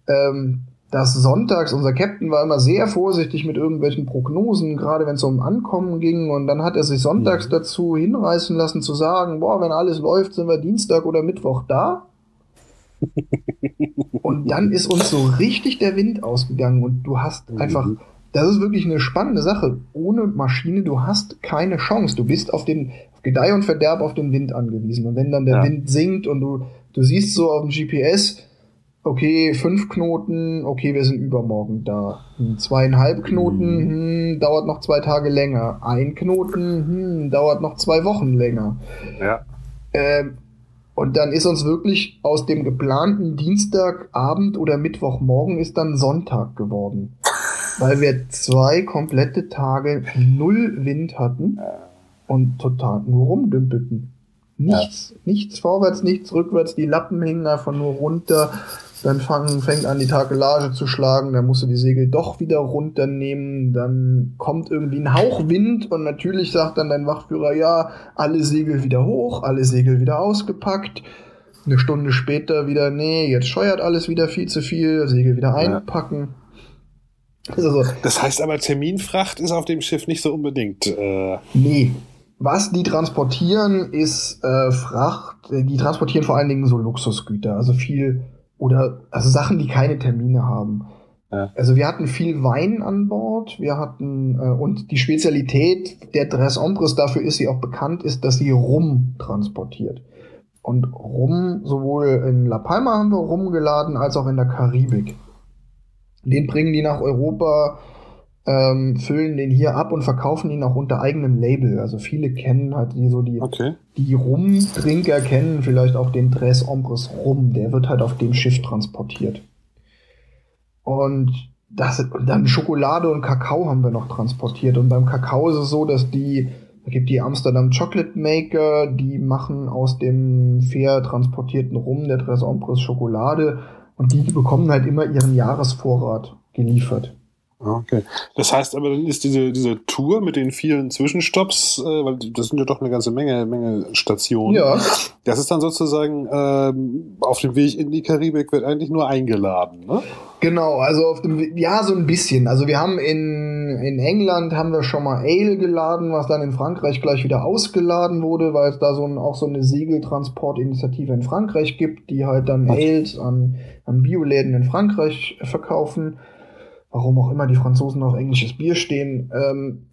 Ähm, dass sonntags, unser Captain war immer sehr vorsichtig mit irgendwelchen Prognosen, gerade wenn es um Ankommen ging. Und dann hat er sich sonntags mhm. dazu hinreißen lassen zu sagen, boah, wenn alles läuft, sind wir Dienstag oder Mittwoch da. (laughs) und dann ist uns so richtig der Wind ausgegangen und du hast mhm. einfach, das ist wirklich eine spannende Sache. Ohne Maschine, du hast keine Chance. Du bist auf den auf Gedeih und Verderb auf den Wind angewiesen. Und wenn dann der ja. Wind sinkt und du, du siehst so auf dem GPS, okay, fünf Knoten, okay, wir sind übermorgen da. Hm, zweieinhalb Knoten, mhm. hm, dauert noch zwei Tage länger. Ein Knoten, hm, dauert noch zwei Wochen länger. Ja. Ähm, und dann ist uns wirklich aus dem geplanten Dienstagabend oder Mittwochmorgen ist dann Sonntag geworden. weil wir zwei komplette Tage null Wind hatten und total nur rumdümpelten. Nichts, ja. nichts vorwärts, nichts rückwärts, die Lappen hingen einfach nur runter dann fang, fängt an die Takelage zu schlagen, dann musst du die Segel doch wieder runternehmen, dann kommt irgendwie ein Hauch Wind und natürlich sagt dann dein Wachführer, ja, alle Segel wieder hoch, alle Segel wieder ausgepackt. Eine Stunde später wieder, nee, jetzt scheuert alles wieder viel zu viel, Segel wieder einpacken. Also, das heißt aber, Terminfracht ist auf dem Schiff nicht so unbedingt. Äh nee. Was die transportieren, ist äh, Fracht. Die transportieren vor allen Dingen so Luxusgüter, also viel oder also Sachen, die keine Termine haben. Ja. Also wir hatten viel Wein an Bord, wir hatten äh, und die Spezialität der Dress Ombres, dafür ist sie auch bekannt, ist, dass sie Rum transportiert. Und Rum, sowohl in La Palma haben wir Rum geladen, als auch in der Karibik. Den bringen die nach Europa ähm, füllen den hier ab und verkaufen ihn auch unter eigenem Label. Also viele kennen halt die so die, okay. die Rumtrinker kennen vielleicht auch den Tres Ombres Rum. Der wird halt auf dem Schiff transportiert. Und das, dann Schokolade und Kakao haben wir noch transportiert. Und beim Kakao ist es so, dass die, da gibt die Amsterdam Chocolate Maker, die machen aus dem fair transportierten Rum der Tres Ombres Schokolade und die bekommen halt immer ihren Jahresvorrat geliefert. Okay. Das heißt aber, dann ist diese, diese Tour mit den vielen Zwischenstopps, äh, weil das sind ja doch eine ganze Menge, Menge Stationen. Ja. Das ist dann sozusagen ähm, auf dem Weg in die Karibik wird eigentlich nur eingeladen, ne? Genau, also auf dem ja so ein bisschen. Also wir haben in, in England haben wir schon mal Ale geladen, was dann in Frankreich gleich wieder ausgeladen wurde, weil es da so ein, auch so eine Segeltransportinitiative in Frankreich gibt, die halt dann Ales an, an Bioläden in Frankreich verkaufen warum auch immer die Franzosen auf englisches Bier stehen. Ähm,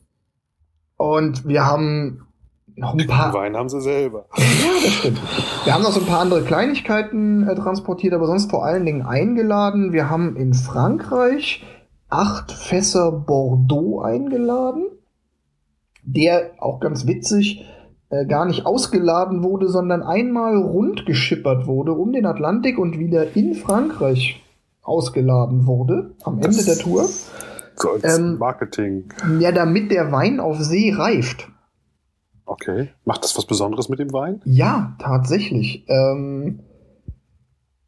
und wir haben noch ein paar. Wein haben sie selber. (laughs) Ja, das stimmt. Wir haben noch so ein paar andere Kleinigkeiten äh, transportiert, aber sonst vor allen Dingen eingeladen. Wir haben in Frankreich acht Fässer Bordeaux eingeladen, der auch ganz witzig äh, gar nicht ausgeladen wurde, sondern einmal rund geschippert wurde um den Atlantik und wieder in Frankreich ausgeladen wurde am Ende der Tour. So als ähm, Marketing. Ja, damit der Wein auf See reift. Okay. Macht das was Besonderes mit dem Wein? Ja, tatsächlich. Ähm,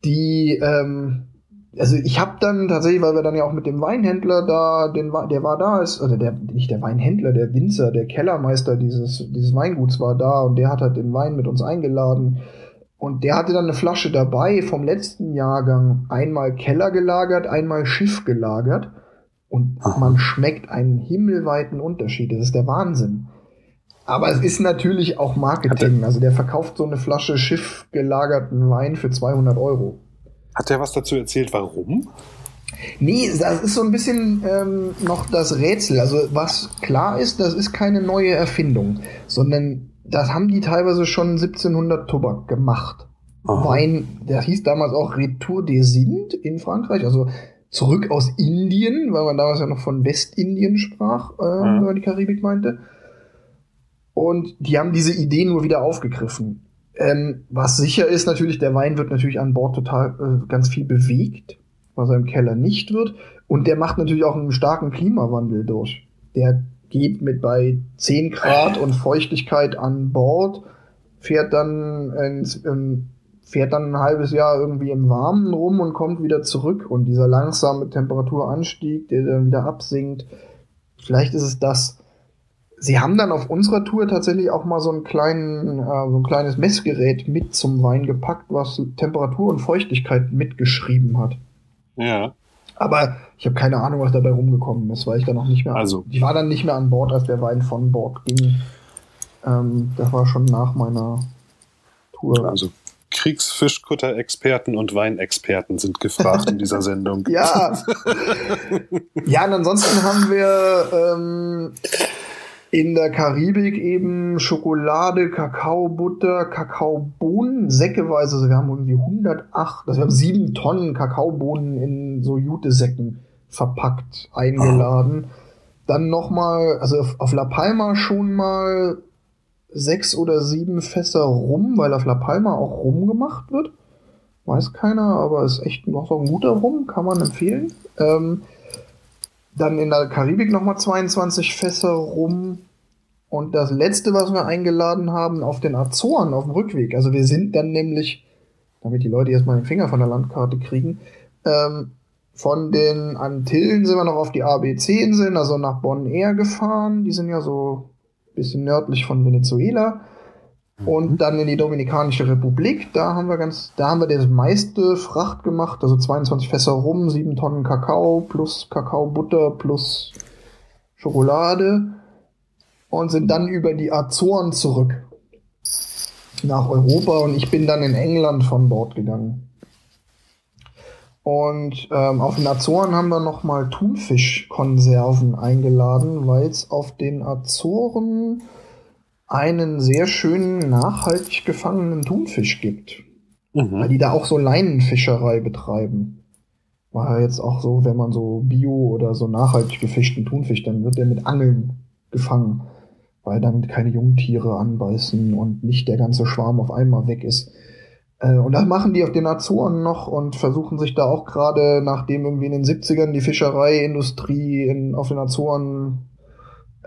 die, ähm, also ich habe dann tatsächlich, weil wir dann ja auch mit dem Weinhändler da, den, der war da, ist, oder der, nicht der Weinhändler, der Winzer, der Kellermeister dieses, dieses Weinguts war da und der hat halt den Wein mit uns eingeladen. Und der hatte dann eine Flasche dabei vom letzten Jahrgang, einmal Keller gelagert, einmal Schiff gelagert. Und man schmeckt einen himmelweiten Unterschied. Das ist der Wahnsinn. Aber es ist natürlich auch Marketing. Also der verkauft so eine Flasche Schiff gelagerten Wein für 200 Euro. Hat der was dazu erzählt, warum? Nee, das ist so ein bisschen ähm, noch das Rätsel. Also was klar ist, das ist keine neue Erfindung, sondern das haben die teilweise schon 1700 Tobak gemacht. Aha. Wein, der hieß damals auch Retour des Indes in Frankreich, also zurück aus Indien, weil man damals ja noch von Westindien sprach, äh, ja. wenn man die Karibik meinte. Und die haben diese Idee nur wieder aufgegriffen. Ähm, was sicher ist natürlich, der Wein wird natürlich an Bord total äh, ganz viel bewegt, was er im Keller nicht wird. Und der macht natürlich auch einen starken Klimawandel durch. Der geht mit bei 10 Grad und Feuchtigkeit an Bord, fährt dann ins, ähm, fährt dann ein halbes Jahr irgendwie im Warmen rum und kommt wieder zurück. Und dieser langsame Temperaturanstieg, der dann wieder absinkt, vielleicht ist es das. Sie haben dann auf unserer Tour tatsächlich auch mal so, einen kleinen, äh, so ein kleines Messgerät mit zum Wein gepackt, was Temperatur und Feuchtigkeit mitgeschrieben hat. Ja. Aber ich habe keine Ahnung, was dabei rumgekommen ist, weil ich dann noch nicht mehr. Also. Ich war dann nicht mehr an Bord, als der Wein von Bord ging. Ähm, das war schon nach meiner Tour. Also Kriegsfischkutter-Experten und Weinexperten sind gefragt in dieser Sendung. (laughs) Ja. (laughs) ja, und ansonsten haben wir ähm, in der Karibik eben Schokolade, Kakaobutter, Kakaobohnen, säckeweise. Also wir haben irgendwie 108, also wir haben sieben Tonnen Kakaobohnen in so Jutesäcken verpackt, eingeladen. Oh. Dann nochmal, also auf, auf La Palma schon mal sechs oder sieben Fässer Rum, weil auf La Palma auch Rum gemacht wird. Weiß keiner, aber ist echt noch so ein guter Rum, kann man empfehlen. Ähm, dann in der Karibik nochmal 22 Fässer rum. Und das letzte, was wir eingeladen haben, auf den Azoren auf dem Rückweg. Also wir sind dann nämlich, damit die Leute erstmal den Finger von der Landkarte kriegen, ähm, von den Antillen sind wir noch auf die ABC-Inseln, also nach Bonn Air gefahren. Die sind ja so ein bisschen nördlich von Venezuela. Und mhm. dann in die Dominikanische Republik, da haben wir ganz, da haben wir das meiste Fracht gemacht, also 22 Fässer rum, 7 Tonnen Kakao plus Kakaobutter plus Schokolade und sind dann über die Azoren zurück nach Europa und ich bin dann in England von Bord gegangen. Und ähm, auf den Azoren haben wir nochmal Thunfischkonserven eingeladen, weil es auf den Azoren einen sehr schönen, nachhaltig gefangenen Thunfisch gibt. Mhm. Weil die da auch so Leinenfischerei betreiben. War ja jetzt auch so, wenn man so Bio oder so nachhaltig gefischten Thunfisch, dann wird der mit Angeln gefangen. Weil damit keine Jungtiere anbeißen und nicht der ganze Schwarm auf einmal weg ist. Äh, und das machen die auf den Azoren noch und versuchen sich da auch gerade, nachdem irgendwie in den 70ern die Fischereiindustrie in, auf den Azoren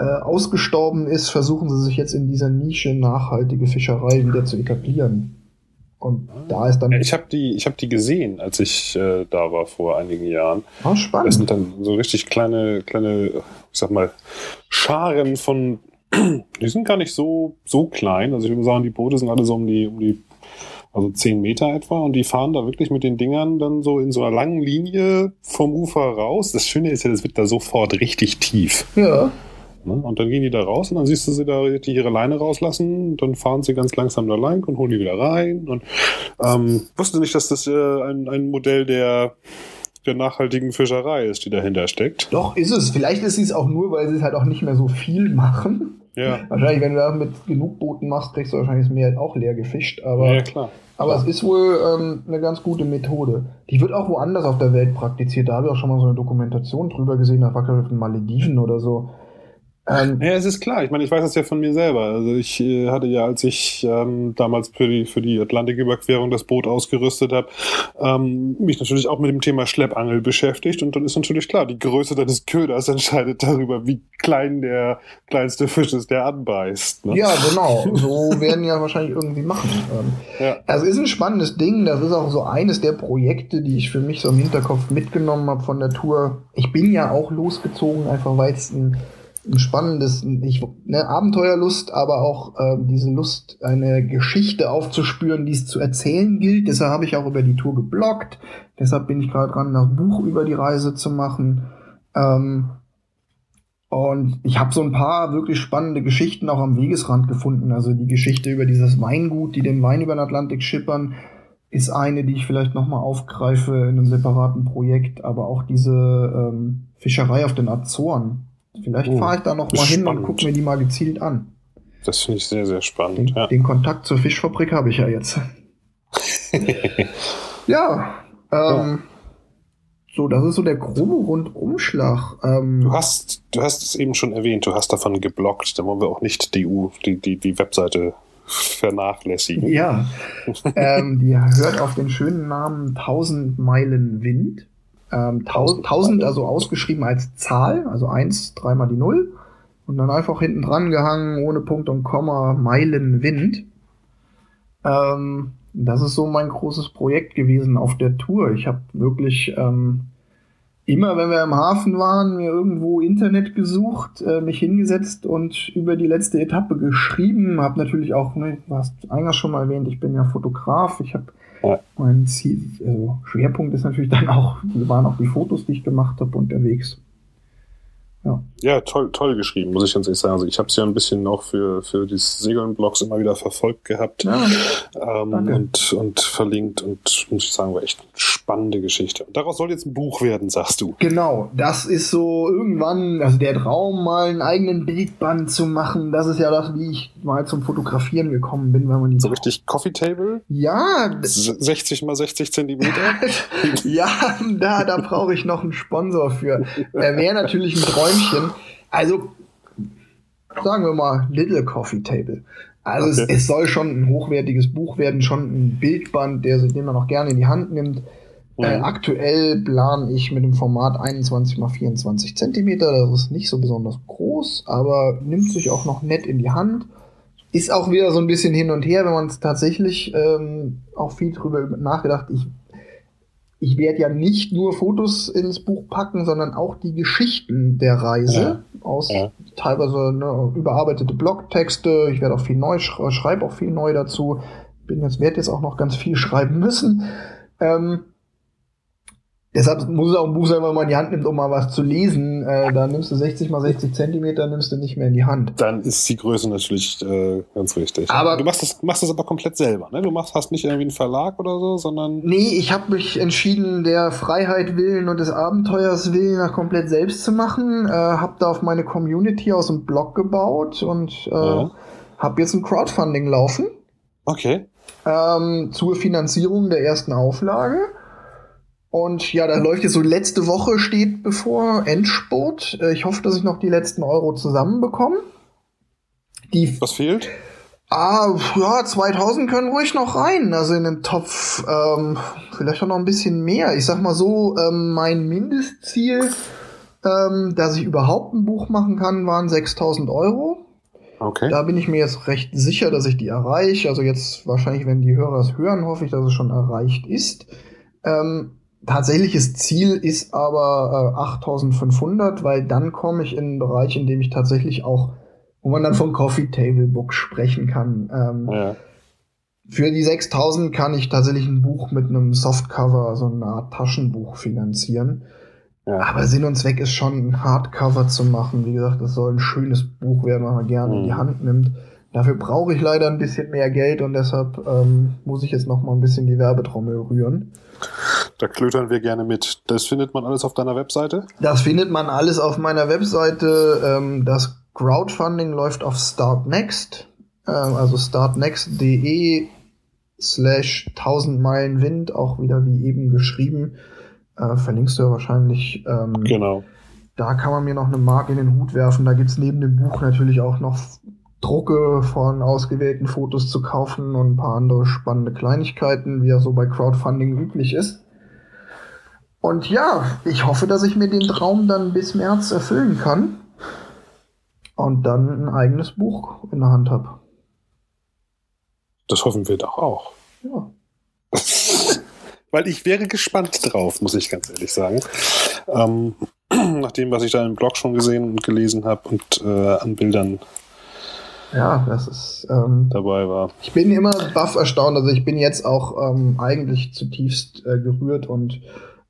äh, ausgestorben ist, versuchen sie sich jetzt in dieser Nische nachhaltige Fischerei wieder zu etablieren. Und da ist dann. Ich habe die, ich hab die gesehen, als ich äh, da war vor einigen Jahren. Oh, spannend. Das sind dann so richtig kleine, kleine, ich sag mal, Scharen von. (clears throat) Die sind gar nicht so, so klein. Also ich würde sagen, die Boote sind alle so um die, um die also zehn Meter etwa, und die fahren da wirklich mit den Dingern dann so in so einer langen Linie vom Ufer raus. Das Schöne ist ja, das wird da sofort richtig tief. Ja. Ne? Und dann gehen die da raus und dann siehst du sie da die ihre Leine rauslassen. Und dann fahren sie ganz langsam da lang und holen die wieder rein. Und ähm, wusste nicht, dass das äh, ein, ein Modell der der nachhaltigen Fischerei ist, die dahinter steckt. Doch, ist es. Vielleicht ist es auch nur, weil sie es halt auch nicht mehr so viel machen. Ja. Wahrscheinlich, wenn du das mit genug Booten machst, kriegst du wahrscheinlich das Meer auch leer gefischt. Aber, ja, klar. aber es ist wohl ähm, eine ganz gute Methode. Die wird auch woanders auf der Welt praktiziert. Da habe ich auch schon mal so eine Dokumentation drüber gesehen, da war glaube ich in Malediven oder so. Ähm, ja, es ist klar. Ich meine, ich weiß das ja von mir selber. Also ich äh, hatte ja, als ich ähm, damals für die, für die Atlantiküberquerung das Boot ausgerüstet habe, ähm, mich natürlich auch mit dem Thema Schleppangel beschäftigt. Und dann ist natürlich klar, die Größe deines Köders entscheidet darüber, wie klein der kleinste Fisch ist, der anbeißt. Ne? Ja, genau. So werden ja wahrscheinlich irgendwie machen. Ähm, ja. Also ist ein spannendes Ding. Das ist auch so eines der Projekte, die ich für mich so im Hinterkopf mitgenommen habe von der Tour. Ich bin ja auch losgezogen, einfach weil es ein ein spannendes, nicht, ne, Abenteuerlust, aber auch äh, diese Lust, eine Geschichte aufzuspüren, die es zu erzählen gilt. Deshalb habe ich auch über die Tour geblockt. Deshalb bin ich gerade dran, das Buch über die Reise zu machen. Ähm, und ich habe so ein paar wirklich spannende Geschichten auch am Wegesrand gefunden. Also die Geschichte über dieses Weingut, die den Wein über den Atlantik schippern, ist eine, die ich vielleicht nochmal aufgreife in einem separaten Projekt. Aber auch diese ähm, Fischerei auf den Azoren, Vielleicht oh, fahre ich da noch mal hin und gucke mir die mal gezielt an. Das finde ich sehr, sehr spannend. Den, ja. den Kontakt zur Fischfabrik habe ich ja jetzt. (laughs) ja, ähm, ja. So, das ist so der grobe Rundumschlag. Ähm, du hast, du hast es eben schon erwähnt, du hast davon geblockt. Da wollen wir auch nicht die, U, die, die, die Webseite vernachlässigen. Ja, (laughs) ähm, die hört auf den schönen Namen 1000 Meilen Wind. Ähm, 1000, also ausgeschrieben als Zahl, also 1, dreimal die 0. Und dann einfach hinten dran gehangen, ohne Punkt und Komma, Meilenwind. Ähm, das ist so mein großes Projekt gewesen auf der Tour. Ich habe wirklich ähm, immer, wenn wir im Hafen waren, mir irgendwo Internet gesucht, äh, mich hingesetzt und über die letzte Etappe geschrieben. Habe natürlich auch, ne, du hast eingangs schon mal erwähnt, ich bin ja Fotograf. Ich habe ja. mein Ziel, also Schwerpunkt ist natürlich dann auch, waren auch die Fotos, die ich gemacht habe unterwegs. Ja. ja, toll, toll geschrieben, muss ich ganz ehrlich sagen. Also ich habe es ja ein bisschen auch für, für die Segeln-Blogs immer wieder verfolgt gehabt ja, ähm, und, und verlinkt und muss ich sagen, war echt eine spannende Geschichte. Und daraus soll jetzt ein Buch werden, sagst du. Genau, das ist so irgendwann, also der Traum, mal einen eigenen Bildband zu machen, das ist ja das, wie ich mal zum Fotografieren gekommen bin, wenn man die. So richtig Coffee Table? Ja. 60 mal 60 Zentimeter? (laughs) ja, da, da brauche ich noch einen Sponsor für. Er wäre natürlich ein Träumchen Träumchen. Also, sagen wir mal, Little Coffee Table. Also okay. es, es, soll schon ein hochwertiges Buch werden, schon ein Bildband, der, den man auch gerne in die Hand nimmt. Mhm. Äh, aktuell plane ich mit dem Format 21 x 24 Zentimeter. Das ist nicht so besonders groß, aber nimmt sich auch noch nett in die Hand. Ist auch wieder so ein bisschen hin und her, wenn man es tatsächlich ähm, auch viel drüber nachgedacht. Ich ich werde ja nicht nur Fotos ins Buch packen, sondern auch die Geschichten der Reise ja. aus ja. teilweise ne, überarbeitete Blogtexte. Ich werde auch viel neu sch schreibe auch viel neu dazu. Bin jetzt werde jetzt auch noch ganz viel schreiben müssen. Ähm, Deshalb muss es auch ein Buch sein, wenn man in die Hand nimmt, um mal was zu lesen. Äh, da nimmst du 60 mal 60 Zentimeter, nimmst du nicht mehr in die Hand. Dann ist die Größe natürlich äh, ganz richtig. Aber du machst das, machst das aber komplett selber, ne? Du machst, hast nicht irgendwie einen Verlag oder so, sondern. Nee, ich habe mich entschieden, der Freiheit willen und des Abenteuers willen nach komplett selbst zu machen. Äh, hab da auf meine Community aus dem Blog gebaut und äh, ja. habe jetzt ein Crowdfunding laufen. Okay. Ähm, zur Finanzierung der ersten Auflage. Und ja, da läuft jetzt so letzte Woche steht bevor Endspurt. Äh, ich hoffe, dass ich noch die letzten Euro zusammenbekomme. Die Was fehlt? Ah, ja, 2000 können ruhig noch rein. Also in den Topf ähm, vielleicht auch noch ein bisschen mehr. Ich sag mal so, ähm, mein Mindestziel, ähm, dass ich überhaupt ein Buch machen kann, waren 6000 Euro. Okay. Da bin ich mir jetzt recht sicher, dass ich die erreiche. Also jetzt wahrscheinlich, wenn die Hörer es hören, hoffe ich, dass es schon erreicht ist. Ähm, Tatsächliches Ziel ist aber äh, 8500, weil dann komme ich in einen Bereich, in dem ich tatsächlich auch, wo man dann von Coffee Table Book sprechen kann. Ähm, ja. Für die 6000 kann ich tatsächlich ein Buch mit einem Softcover, so eine Art Taschenbuch finanzieren. Ja. Aber Sinn und Zweck ist schon, ein Hardcover zu machen. Wie gesagt, das soll ein schönes Buch werden, was man gerne mhm. in die mhm. Hand nimmt. Dafür brauche ich leider ein bisschen mehr Geld und deshalb ähm, muss ich jetzt noch mal ein bisschen die Werbetrommel rühren. Da klötern wir gerne mit. Das findet man alles auf deiner Webseite? Das findet man alles auf meiner Webseite. Ähm, das Crowdfunding läuft auf Startnext, ähm, also startnext.de slash 1000 Meilen Wind, auch wieder wie eben geschrieben. Äh, verlinkst du ja wahrscheinlich. Ähm, genau. Da kann man mir noch eine Marke in den Hut werfen. Da gibt es neben dem Buch natürlich auch noch Drucke von ausgewählten Fotos zu kaufen und ein paar andere spannende Kleinigkeiten, wie ja so bei Crowdfunding üblich ist. Und ja, ich hoffe, dass ich mir den Traum dann bis März erfüllen kann und dann ein eigenes Buch in der Hand habe. Das hoffen wir doch auch. Ja. (laughs) Weil ich wäre gespannt drauf, muss ich ganz ehrlich sagen. Ähm, (clears throat) nach dem, was ich da im Blog schon gesehen und gelesen habe und äh, an Bildern ja, das ist ähm, dabei war. Ich bin immer baff erstaunt. Also ich bin jetzt auch ähm, eigentlich zutiefst äh, gerührt und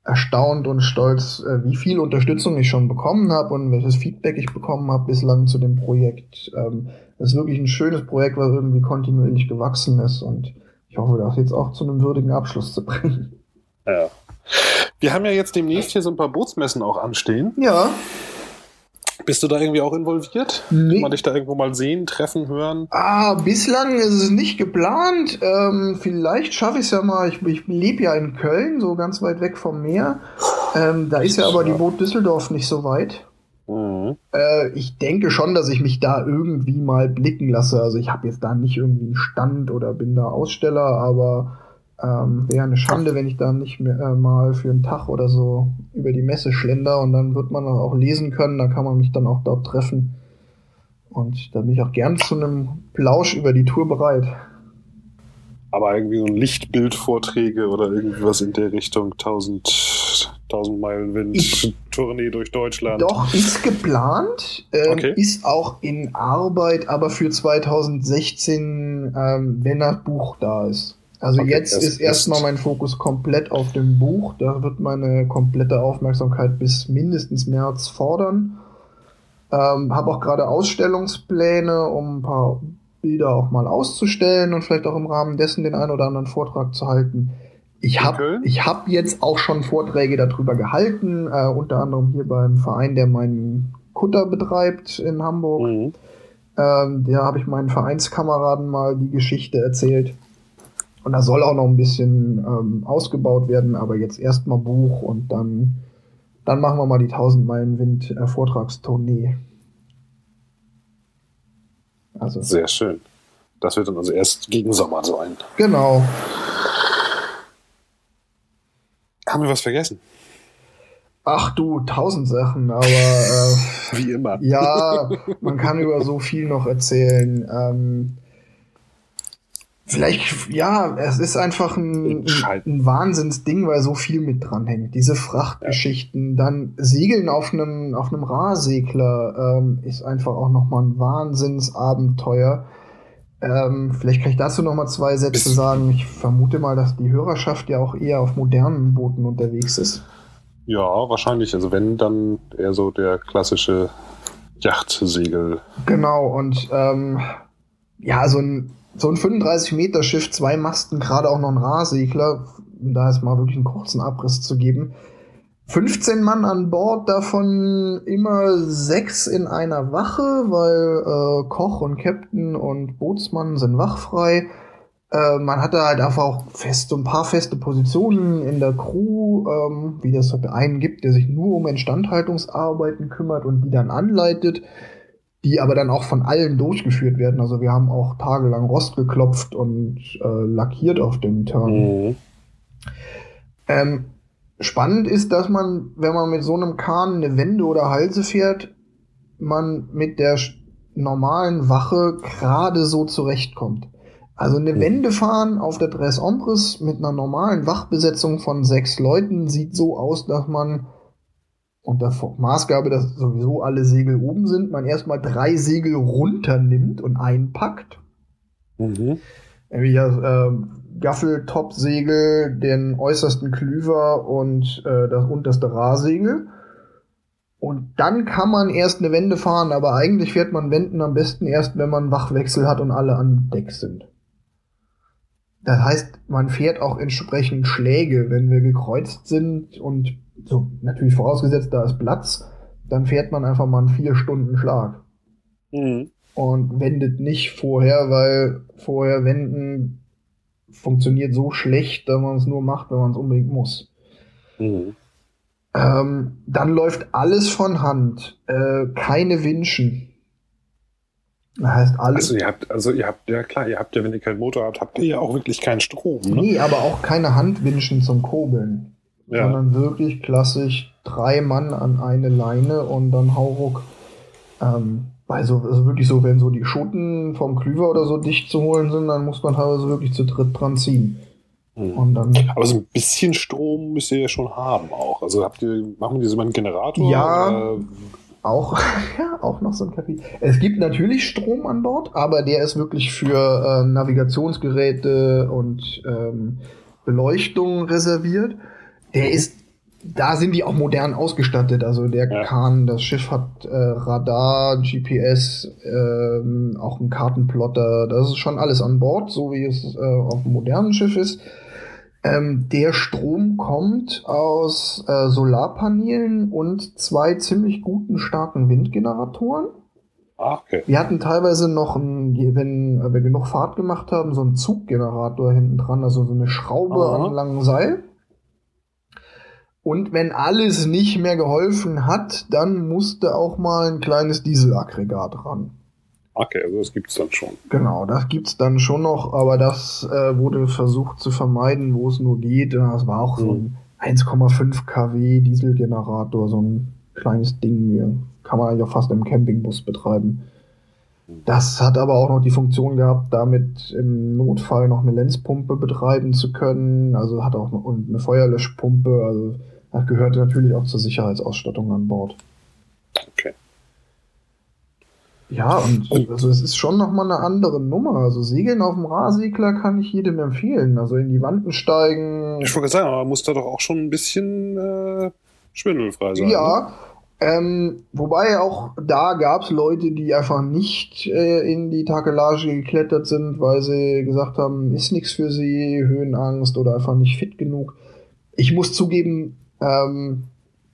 erstaunt und stolz, äh, wie viel Unterstützung ich schon bekommen habe und welches Feedback ich bekommen habe bislang zu dem Projekt. Ähm, das ist wirklich ein schönes Projekt, was irgendwie kontinuierlich gewachsen ist und ich hoffe, das jetzt auch zu einem würdigen Abschluss zu bringen. Ja. Wir haben ja jetzt demnächst hier so ein paar Bootsmessen auch anstehen. Ja. Bist du da irgendwie auch involviert? Nee. Kann man dich da irgendwo mal sehen, treffen, hören? Ah, bislang ist es nicht geplant. Ähm, vielleicht schaffe ich es ja mal. Ich, ich lebe ja in Köln, so ganz weit weg vom Meer. Ähm, da ist ja aber die Boot Düsseldorf nicht so weit. Mhm. Äh, ich denke schon, dass ich mich da irgendwie mal blicken lasse. Also ich habe jetzt da nicht irgendwie einen Stand oder bin da Aussteller, aber ähm, Wäre eine Schande, wenn ich da nicht mehr, äh, mal für einen Tag oder so über die Messe schlender und dann wird man auch lesen können, da kann man mich dann auch dort treffen. Und da bin ich auch gern zu einem Plausch über die Tour bereit. Aber irgendwie so ein Lichtbildvorträge oder irgendwas in der Richtung 1000, 1000 Meilen Wind, Ich- Tournee durch Deutschland. Doch, ist geplant, ähm, Okay. ist auch in Arbeit, aber für 2016, ähm, wenn das Buch da ist. Also Okay, jetzt ist erstmal erst- mein Fokus komplett auf dem Buch. Da wird meine komplette Aufmerksamkeit bis mindestens März fordern. Ähm, habe auch gerade Ausstellungspläne, um ein paar Bilder auch mal auszustellen und vielleicht auch im Rahmen dessen den einen oder anderen Vortrag zu halten. Ich habe ich hab jetzt auch schon Vorträge darüber gehalten, äh, unter anderem hier beim Verein, der meinen Kutter betreibt in Hamburg. Mhm. Ähm, da habe ich meinen Vereinskameraden mal die Geschichte erzählt. Und da soll auch noch ein bisschen ähm, ausgebaut werden, aber jetzt erstmal Buch und dann, dann machen wir mal die 1000 Meilen Wind äh, Vortragstournee. Also, Sehr schön. Das wird dann also erst gegen Sommer sein. genau. Haben wir was vergessen? Ach du, tausend Sachen, aber äh, (laughs) Wie immer. Ja, man kann über so viel noch erzählen. Ähm, vielleicht, ja, es ist einfach ein, ein, Wahnsinnsding, weil so viel mit dran hängt. Diese Frachtgeschichten, dann Segeln auf einem, auf einem Rahsegler ähm, ist einfach auch nochmal ein Wahnsinnsabenteuer. Ähm, vielleicht kann ich dazu nochmal zwei Sätze sagen. Ich vermute mal, dass die Hörerschaft ja auch eher auf modernen Booten unterwegs ist. Ja, wahrscheinlich. Also wenn, dann eher so der klassische Yachtsegel. Genau, und ähm, ja, so ein, so ein 35-Meter-Schiff, zwei Masten, gerade auch noch ein Rahsegler, um da jetzt mal wirklich einen kurzen Abriss zu geben. 15 Mann an Bord, davon immer sechs in einer Wache, weil äh, Koch und Captain und Bootsmann sind wachfrei. Äh, man hat da halt einfach auch fest, so ein paar feste Positionen in der Crew, ähm, wie das halt einen gibt, der sich nur um Instandhaltungsarbeiten kümmert und die dann anleitet, die aber dann auch von allen durchgeführt werden. Also wir haben auch tagelang Rost geklopft und äh, lackiert auf dem Turn. Mhm. Ähm, spannend ist, dass man, wenn man mit so einem Kahn eine Wende oder Halse fährt, man mit der normalen Wache gerade so zurechtkommt. Also eine Mhm. Wende fahren auf der Tres Ombres mit einer normalen Wachbesetzung von sechs Leuten sieht so aus, dass man unter Vor- Maßgabe, dass sowieso alle Segel oben sind, man erstmal drei Segel runternimmt und einpackt. Mhm. Nämlich das äh, Gaffel-Top-Segel, den äußersten Klüver und äh, das unterste Rahsegel. Und dann kann man erst eine Wende fahren, aber eigentlich fährt man Wenden am besten erst, wenn man Wachwechsel hat und alle an Deck sind. Das heißt, man fährt auch entsprechend Schläge, wenn wir gekreuzt sind und so, natürlich vorausgesetzt, da ist Platz, dann fährt man einfach mal einen vier Stunden Schlag Mhm. und wendet nicht vorher, weil vorher wenden funktioniert so schlecht, dass man es nur macht, wenn man es unbedingt muss. Mhm. Ähm, dann läuft alles von Hand, äh, keine Winschen. Das heißt alles. Also ihr habt, also ihr habt, ja klar, ihr habt ja, wenn ihr keinen Motor habt, habt ihr ja auch wirklich keinen Strom. Ne? nee, aber auch keine Handwinschen zum Kurbeln, Ja. sondern wirklich klassisch drei Mann an eine Leine und dann Hauruck. Ähm, weil so, also wirklich so, wenn so die Schoten vom Klüver oder so dicht zu holen sind, dann muss man teilweise wirklich zu dritt dran ziehen. Dann Aber so ein bisschen Strom müsst ihr ja schon haben auch. Also habt ihr, machen wir so einen Generator? Ja. Oder? Auch, (laughs) ja, auch noch so ein Kapitel. Es gibt natürlich Strom an Bord, aber der ist wirklich für ähm, Navigationsgeräte und ähm, Beleuchtung reserviert. Der ist, da sind die auch modern ausgestattet. Also der Ja. Kahn, das Schiff hat äh, Radar, GPS, ähm, auch einen Kartenplotter. Das ist schon alles an Bord, so wie es äh, auf einem modernen Schiff ist. Ähm, der Strom kommt aus äh, Solarpanelen und zwei ziemlich guten, starken Windgeneratoren. Ah, okay. Wir hatten teilweise noch, ein, wenn wir genug Fahrt gemacht haben, so einen Zuggenerator hinten dran, also so eine Schraube Aha. an einem langen Seil. Und wenn alles nicht mehr geholfen hat, dann musste auch mal ein kleines Dieselaggregat ran. Okay, also das gibt's dann schon. Genau, das gibt's dann schon noch, aber das äh, wurde versucht zu vermeiden, wo es nur geht. Das war auch so ein 1,5 kW Dieselgenerator, so ein kleines Ding. Hier. Kann man eigentlich auch fast im Campingbus betreiben. Das hat aber auch noch die Funktion gehabt, damit im Notfall noch eine Lenzpumpe betreiben zu können. Also hat auch noch eine Feuerlöschpumpe. Also das gehört natürlich auch zur Sicherheitsausstattung an Bord. Okay. Ja, und, also es ist schon nochmal eine andere Nummer. Also Segeln auf dem Rahsegler kann ich jedem empfehlen. Also in die Wanden steigen. Ich wollte sagen, aber man muss da doch auch schon ein bisschen äh, schwindelfrei sein. Ja, ne? ähm, wobei auch da gab es Leute, die einfach nicht äh, in die Takelage geklettert sind, weil sie gesagt haben, ist nichts für sie, Höhenangst oder einfach nicht fit genug. Ich muss zugeben, ähm,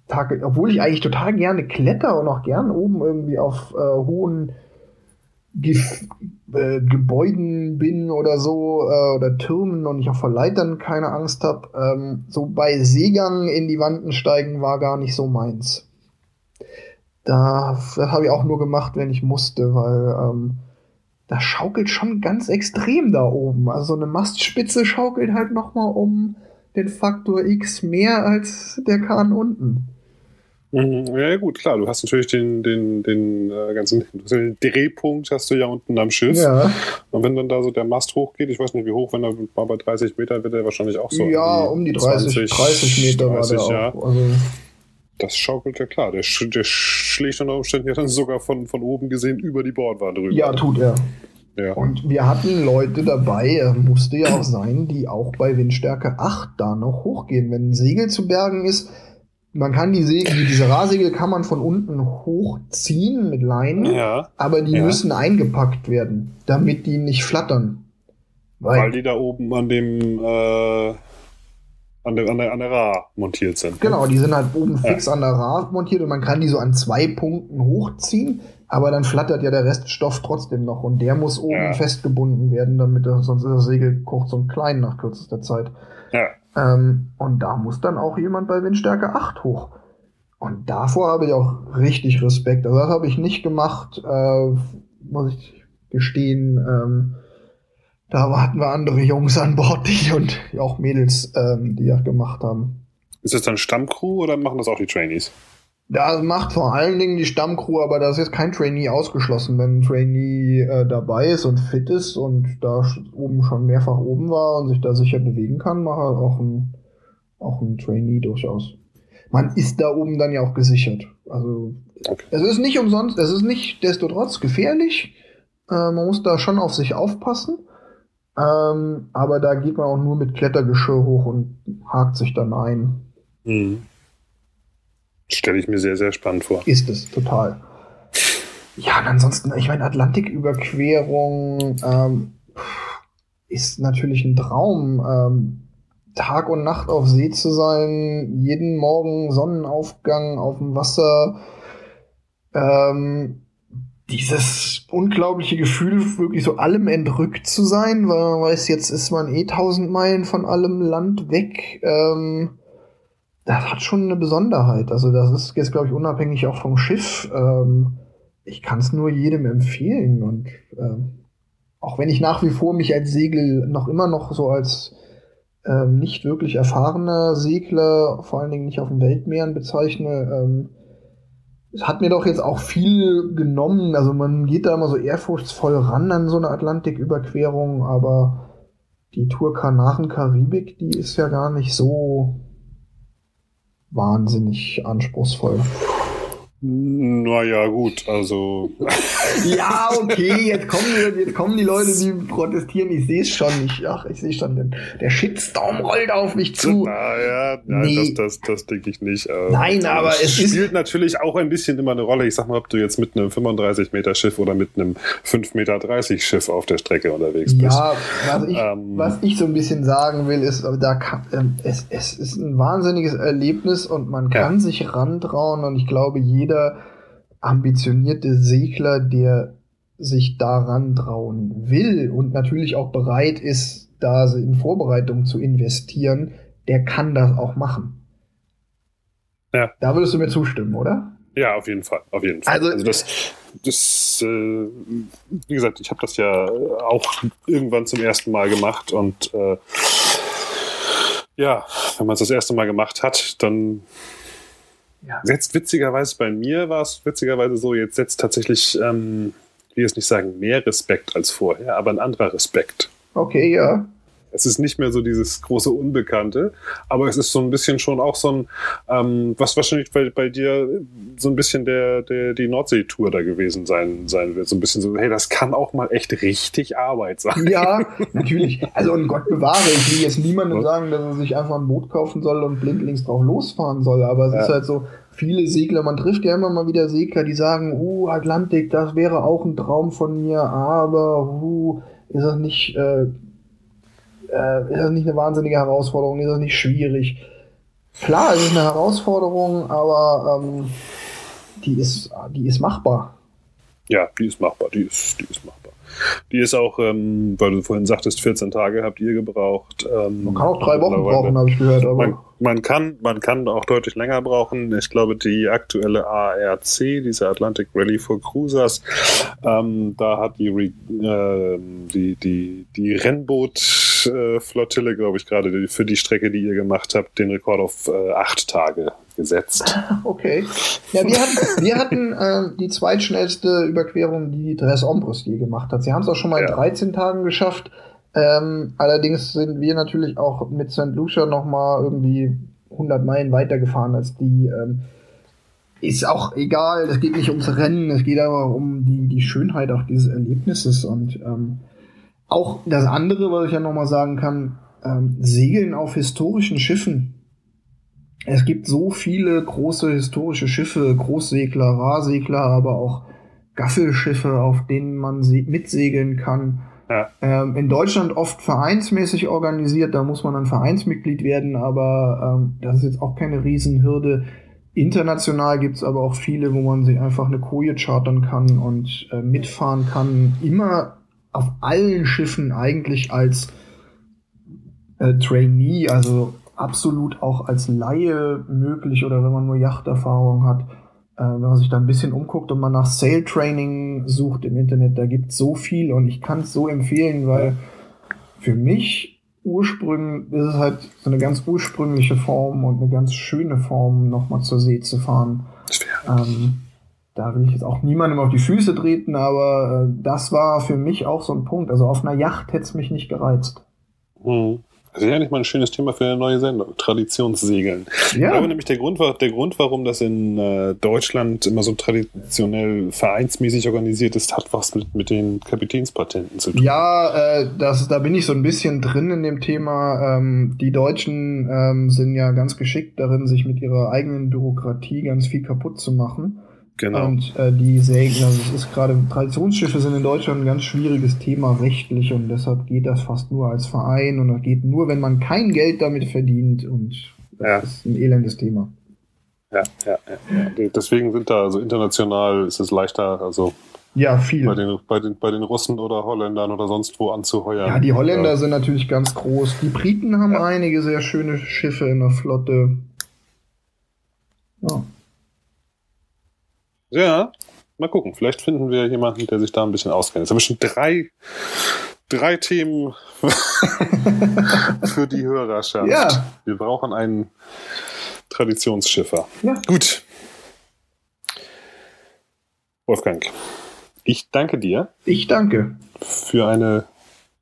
Tage, obwohl ich eigentlich total gerne kletter und auch gern oben irgendwie auf äh, hohen Ge äh, Gebäuden bin oder so äh, oder Türmen und ich auch vor Leitern keine Angst habe. Ähm, so bei Seegang in die Wanden steigen war gar nicht so meins. Da, das habe ich auch nur gemacht, wenn ich musste, weil ähm, das schaukelt schon ganz extrem da oben. Also eine Mastspitze schaukelt halt noch mal um den Faktor X mehr als der Kahn unten. Mhm. Ja, gut, klar. Du hast natürlich den, den, den äh, ganzen den Drehpunkt hast du ja unten am Schiff. Ja. Und wenn dann da so der Mast hochgeht, ich weiß nicht wie hoch, wenn er mal bei 30 Meter wird er wahrscheinlich auch so. Ja, um die 30, 20, 30 Meter 30, war der ja. auch. Also das schaukelt ja klar. Der, der schlägt unter Umständen ja dann sogar von, von oben gesehen über die Bordwand drüber. Ja, tut er. Ja. Und wir hatten Leute dabei, musste ja auch sein, die auch bei Windstärke 8 da noch hochgehen. Wenn ein Segel zu bergen ist, man kann die Segel, diese Rahsegel kann man von unten hochziehen mit Leinen, ja, aber die ja. müssen eingepackt werden, damit die nicht flattern. Weil, Weil die da oben an dem äh, an der, an, der, an der Ra montiert sind. Genau, die sind halt oben fix ja. an der Ra montiert und man kann die so an zwei Punkten hochziehen, aber dann flattert ja der Reststoff trotzdem noch und der muss oben festgebunden werden, damit das, sonst ist das Segel kurz und klein nach kürzester Zeit. Ja. Ähm, und da muss dann auch jemand bei Windstärke 8 hoch. Und davor habe ich auch richtig Respekt. Also das habe ich nicht gemacht, äh, muss ich gestehen. Ähm, da hatten wir andere Jungs an Bord, die (laughs) und auch Mädels, ähm, die das gemacht haben. Ist das dann Stammcrew oder machen das auch die Trainees? Da macht vor allen Dingen die Stammcrew, aber da ist jetzt kein Trainee ausgeschlossen. Wenn ein Trainee äh, dabei ist und fit ist und da oben schon mehrfach oben war und sich da sicher bewegen kann, macht er auch ein, auch ein Trainee durchaus. Man ist da oben dann ja auch gesichert. Also okay. es ist nicht umsonst, es ist nicht desto trotz gefährlich. Äh, man muss da schon auf sich aufpassen. Ähm, aber da geht man auch nur mit Klettergeschirr hoch und hakt sich dann ein. Mhm. Stelle ich mir sehr, sehr spannend vor. Ist es, total. Ja, und ansonsten, ich meine, Atlantiküberquerung ähm, ist natürlich ein Traum. Ähm, Tag und Nacht auf See zu sein, jeden Morgen Sonnenaufgang auf dem Wasser. Ähm, dieses unglaubliche Gefühl, wirklich so allem entrückt zu sein, weil man weiß, jetzt ist man eh tausend Meilen von allem Land weg. Ähm, das hat schon eine Besonderheit. Also das ist jetzt, glaube ich, unabhängig auch vom Schiff. Ähm, ich kann es nur jedem empfehlen. Und ähm, auch wenn ich nach wie vor mich als Segel noch immer noch so als ähm, nicht wirklich erfahrener Segler, vor allen Dingen nicht auf den Weltmeeren bezeichne, ähm, hat mir doch jetzt auch viel genommen. Also man geht da immer so ehrfurchtsvoll ran an so eine Atlantiküberquerung, aber die Tour Kanaren-Karibik, die ist ja gar nicht so wahnsinnig anspruchsvoll. Naja, gut, also. (laughs) ja, okay, jetzt kommen, jetzt kommen die Leute, die protestieren. Ich sehe es schon nicht. Ach, ich sehe schon, den, der Shitstorm rollt auf mich zu. Naja, nein, nee. das, das, das denke ich nicht. Ähm, nein, aber es spielt ist natürlich auch ein bisschen immer eine Rolle. Ich sag mal, ob du jetzt mit einem 35 Meter Schiff oder mit einem 5 Meter 30 Schiff auf der Strecke unterwegs bist. Ja, was ich, ähm, was ich so ein bisschen sagen will, ist, da kann, ähm, es, es ist ein wahnsinniges Erlebnis und man kann ja. sich rantrauen und ich glaube, jeder jeder ambitionierte Segler, der sich daran trauen will und natürlich auch bereit ist, da in Vorbereitung zu investieren, der kann das auch machen. Ja. Da würdest du mir zustimmen, oder? Ja, auf jeden Fall, auf jeden Fall. Also, also das, das äh, wie gesagt, ich habe das ja auch irgendwann zum ersten Mal gemacht und äh, ja, wenn man es das erste Mal gemacht hat, dann ja. Jetzt witzigerweise bei mir war es witzigerweise so, jetzt setzt tatsächlich ähm, ich will jetzt nicht sagen mehr Respekt als vorher, aber ein anderer Respekt. Okay, ja. Es ist nicht mehr so dieses große Unbekannte, aber es ist so ein bisschen schon auch so ein, ähm, was wahrscheinlich bei, bei dir so ein bisschen der, der die Nordsee-Tour da gewesen sein, sein wird. So ein bisschen so, hey, das kann auch mal echt richtig Arbeit sein. Ja, (laughs) natürlich. Also und Gott bewahre, ich will jetzt niemandem sagen, dass er sich einfach ein Boot kaufen soll und blindlings drauf losfahren soll, aber es ja. ist halt so, viele Segler, man trifft ja immer mal wieder Segler, die sagen, uh, Atlantik, das wäre auch ein Traum von mir, aber uh, ist das nicht äh, äh, ist das nicht eine wahnsinnige Herausforderung? Ist das nicht schwierig? Klar, es ist eine Herausforderung, aber ähm, die, ist, die ist machbar. Ja, die ist machbar, die ist, die ist machbar. Die ist auch, ähm, weil du vorhin sagtest, 14 Tage habt ihr gebraucht. Ähm, man kann auch drei Wochen brauchen, habe ich gehört. Man, man, kann, man kann auch deutlich länger brauchen. Ich glaube, die aktuelle ARC, diese Atlantic Rally for Cruisers, ähm, da hat die, äh, die, die, die Rennboot Flottille, glaube ich, gerade für die Strecke, die ihr gemacht habt, den Rekord auf äh, acht Tage gesetzt. (laughs) Okay. Ja, wir hatten, wir hatten äh, die zweitschnellste Überquerung, die Tres Ombros je gemacht hat. Sie haben es auch schon mal ja. in 13 Tagen geschafft. Ähm, allerdings sind wir natürlich auch mit St. Lucia noch mal irgendwie 100 Meilen weitergefahren als die. Ähm, ist auch egal, es geht nicht ums Rennen, es geht aber um die, die Schönheit auch dieses Erlebnisses und ähm, auch das andere, was ich ja nochmal sagen kann, ähm, Segeln auf historischen Schiffen. Es gibt so viele große historische Schiffe, Großsegler, Rahsegler, aber auch Gaffelschiffe, auf denen man mitsegeln kann. Ja. Ähm, in Deutschland oft vereinsmäßig organisiert, da muss man dann Vereinsmitglied werden, aber ähm, das ist jetzt auch keine Riesenhürde. International gibt's aber auch viele, wo man sich einfach eine Koje chartern kann und äh, mitfahren kann. Immer auf allen Schiffen eigentlich als äh, Trainee, also absolut auch als Laie möglich oder wenn man nur Yachterfahrung hat. Äh, wenn man sich da ein bisschen umguckt und man nach Sail Training sucht im Internet, da gibt es so viel und ich kann es so empfehlen, weil für mich ursprünglich ist es halt so eine ganz ursprüngliche Form und eine ganz schöne Form, nochmal zur See zu fahren. Ähm, da will ich jetzt auch niemandem auf die Füße treten, aber äh, das war für mich auch so ein Punkt. Also auf einer Yacht hätte es mich nicht gereizt. Mhm. Das ist ja nicht mal ein schönes Thema für eine neue Sendung. Traditionssegeln. Ja. Ich glaube nämlich, der Grund, der Grund, warum das in äh, Deutschland immer so traditionell vereinsmäßig organisiert ist, hat was mit, mit den Kapitänspatenten zu tun. Ja, äh, das, da bin ich so ein bisschen drin in dem Thema. Ähm, die Deutschen ähm, sind ja ganz geschickt darin, sich mit ihrer eigenen Bürokratie ganz viel kaputt zu machen. Genau. Und äh, die Sägen, also es ist gerade, Traditionsschiffe sind in Deutschland ein ganz schwieriges Thema rechtlich und deshalb geht das fast nur als Verein und das geht nur, wenn man kein Geld damit verdient und das ja. ist ein elendes Thema. Ja, ja, ja. Deswegen sind da, also international ist es leichter, also ja, viel. Bei den, bei, den, bei den Russen oder Holländern oder sonst wo anzuheuern. Ja, die Holländer ja. sind natürlich ganz groß. Die Briten haben ja. einige sehr schöne Schiffe in der Flotte. Ja. Ja, mal gucken. Vielleicht finden wir jemanden, der sich da ein bisschen auskennt. Jetzt haben wir schon drei, drei Themen (laughs) für die Hörerschaft. Ja. Wir brauchen einen Traditionsschiffer. Ja. Gut. Wolfgang, ich danke dir. Ich danke. Für eine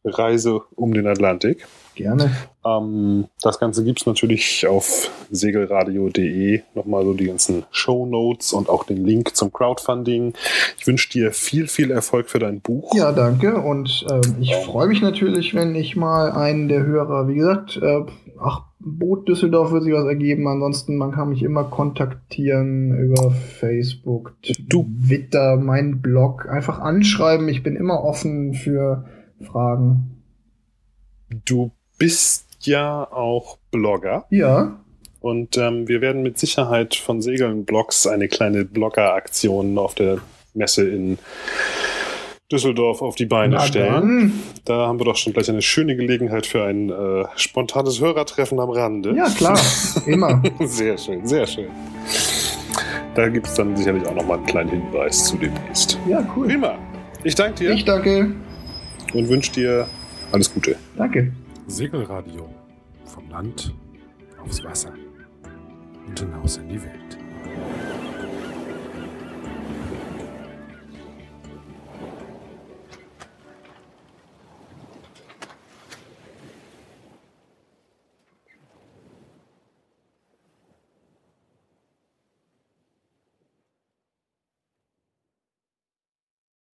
Reise um den Atlantik. Gerne. Ähm, das Ganze gibt es natürlich auf segelradio.de. Nochmal so die ganzen Show Notes und auch den Link zum Crowdfunding. Ich wünsche dir viel, viel Erfolg für dein Buch. Ja, danke. Und äh, ich freue mich natürlich, wenn ich mal einen der Hörer, wie gesagt, äh, ach, Boot Düsseldorf wird sich was ergeben. Ansonsten, man kann mich immer kontaktieren über Facebook, Twitter, meinen Blog. Einfach anschreiben. Ich bin immer offen für Fragen. Du bist ja auch Blogger. Ja. Und ähm, wir werden mit Sicherheit von Segeln Blogs eine kleine Blogger-Aktion auf der Messe in Düsseldorf auf die Beine stellen. Da haben wir doch schon gleich eine schöne Gelegenheit für ein äh, spontanes Hörertreffen am Rande. Ja, klar. Immer. (laughs) sehr schön, sehr schön. Da gibt es dann sicherlich auch nochmal einen kleinen Hinweis zu demnächst. Ja, cool. Prima. Ich danke dir. Ich danke. Und wünsche dir alles Gute. Danke. Segelradio. Vom Land aufs Wasser und hinaus in die Welt.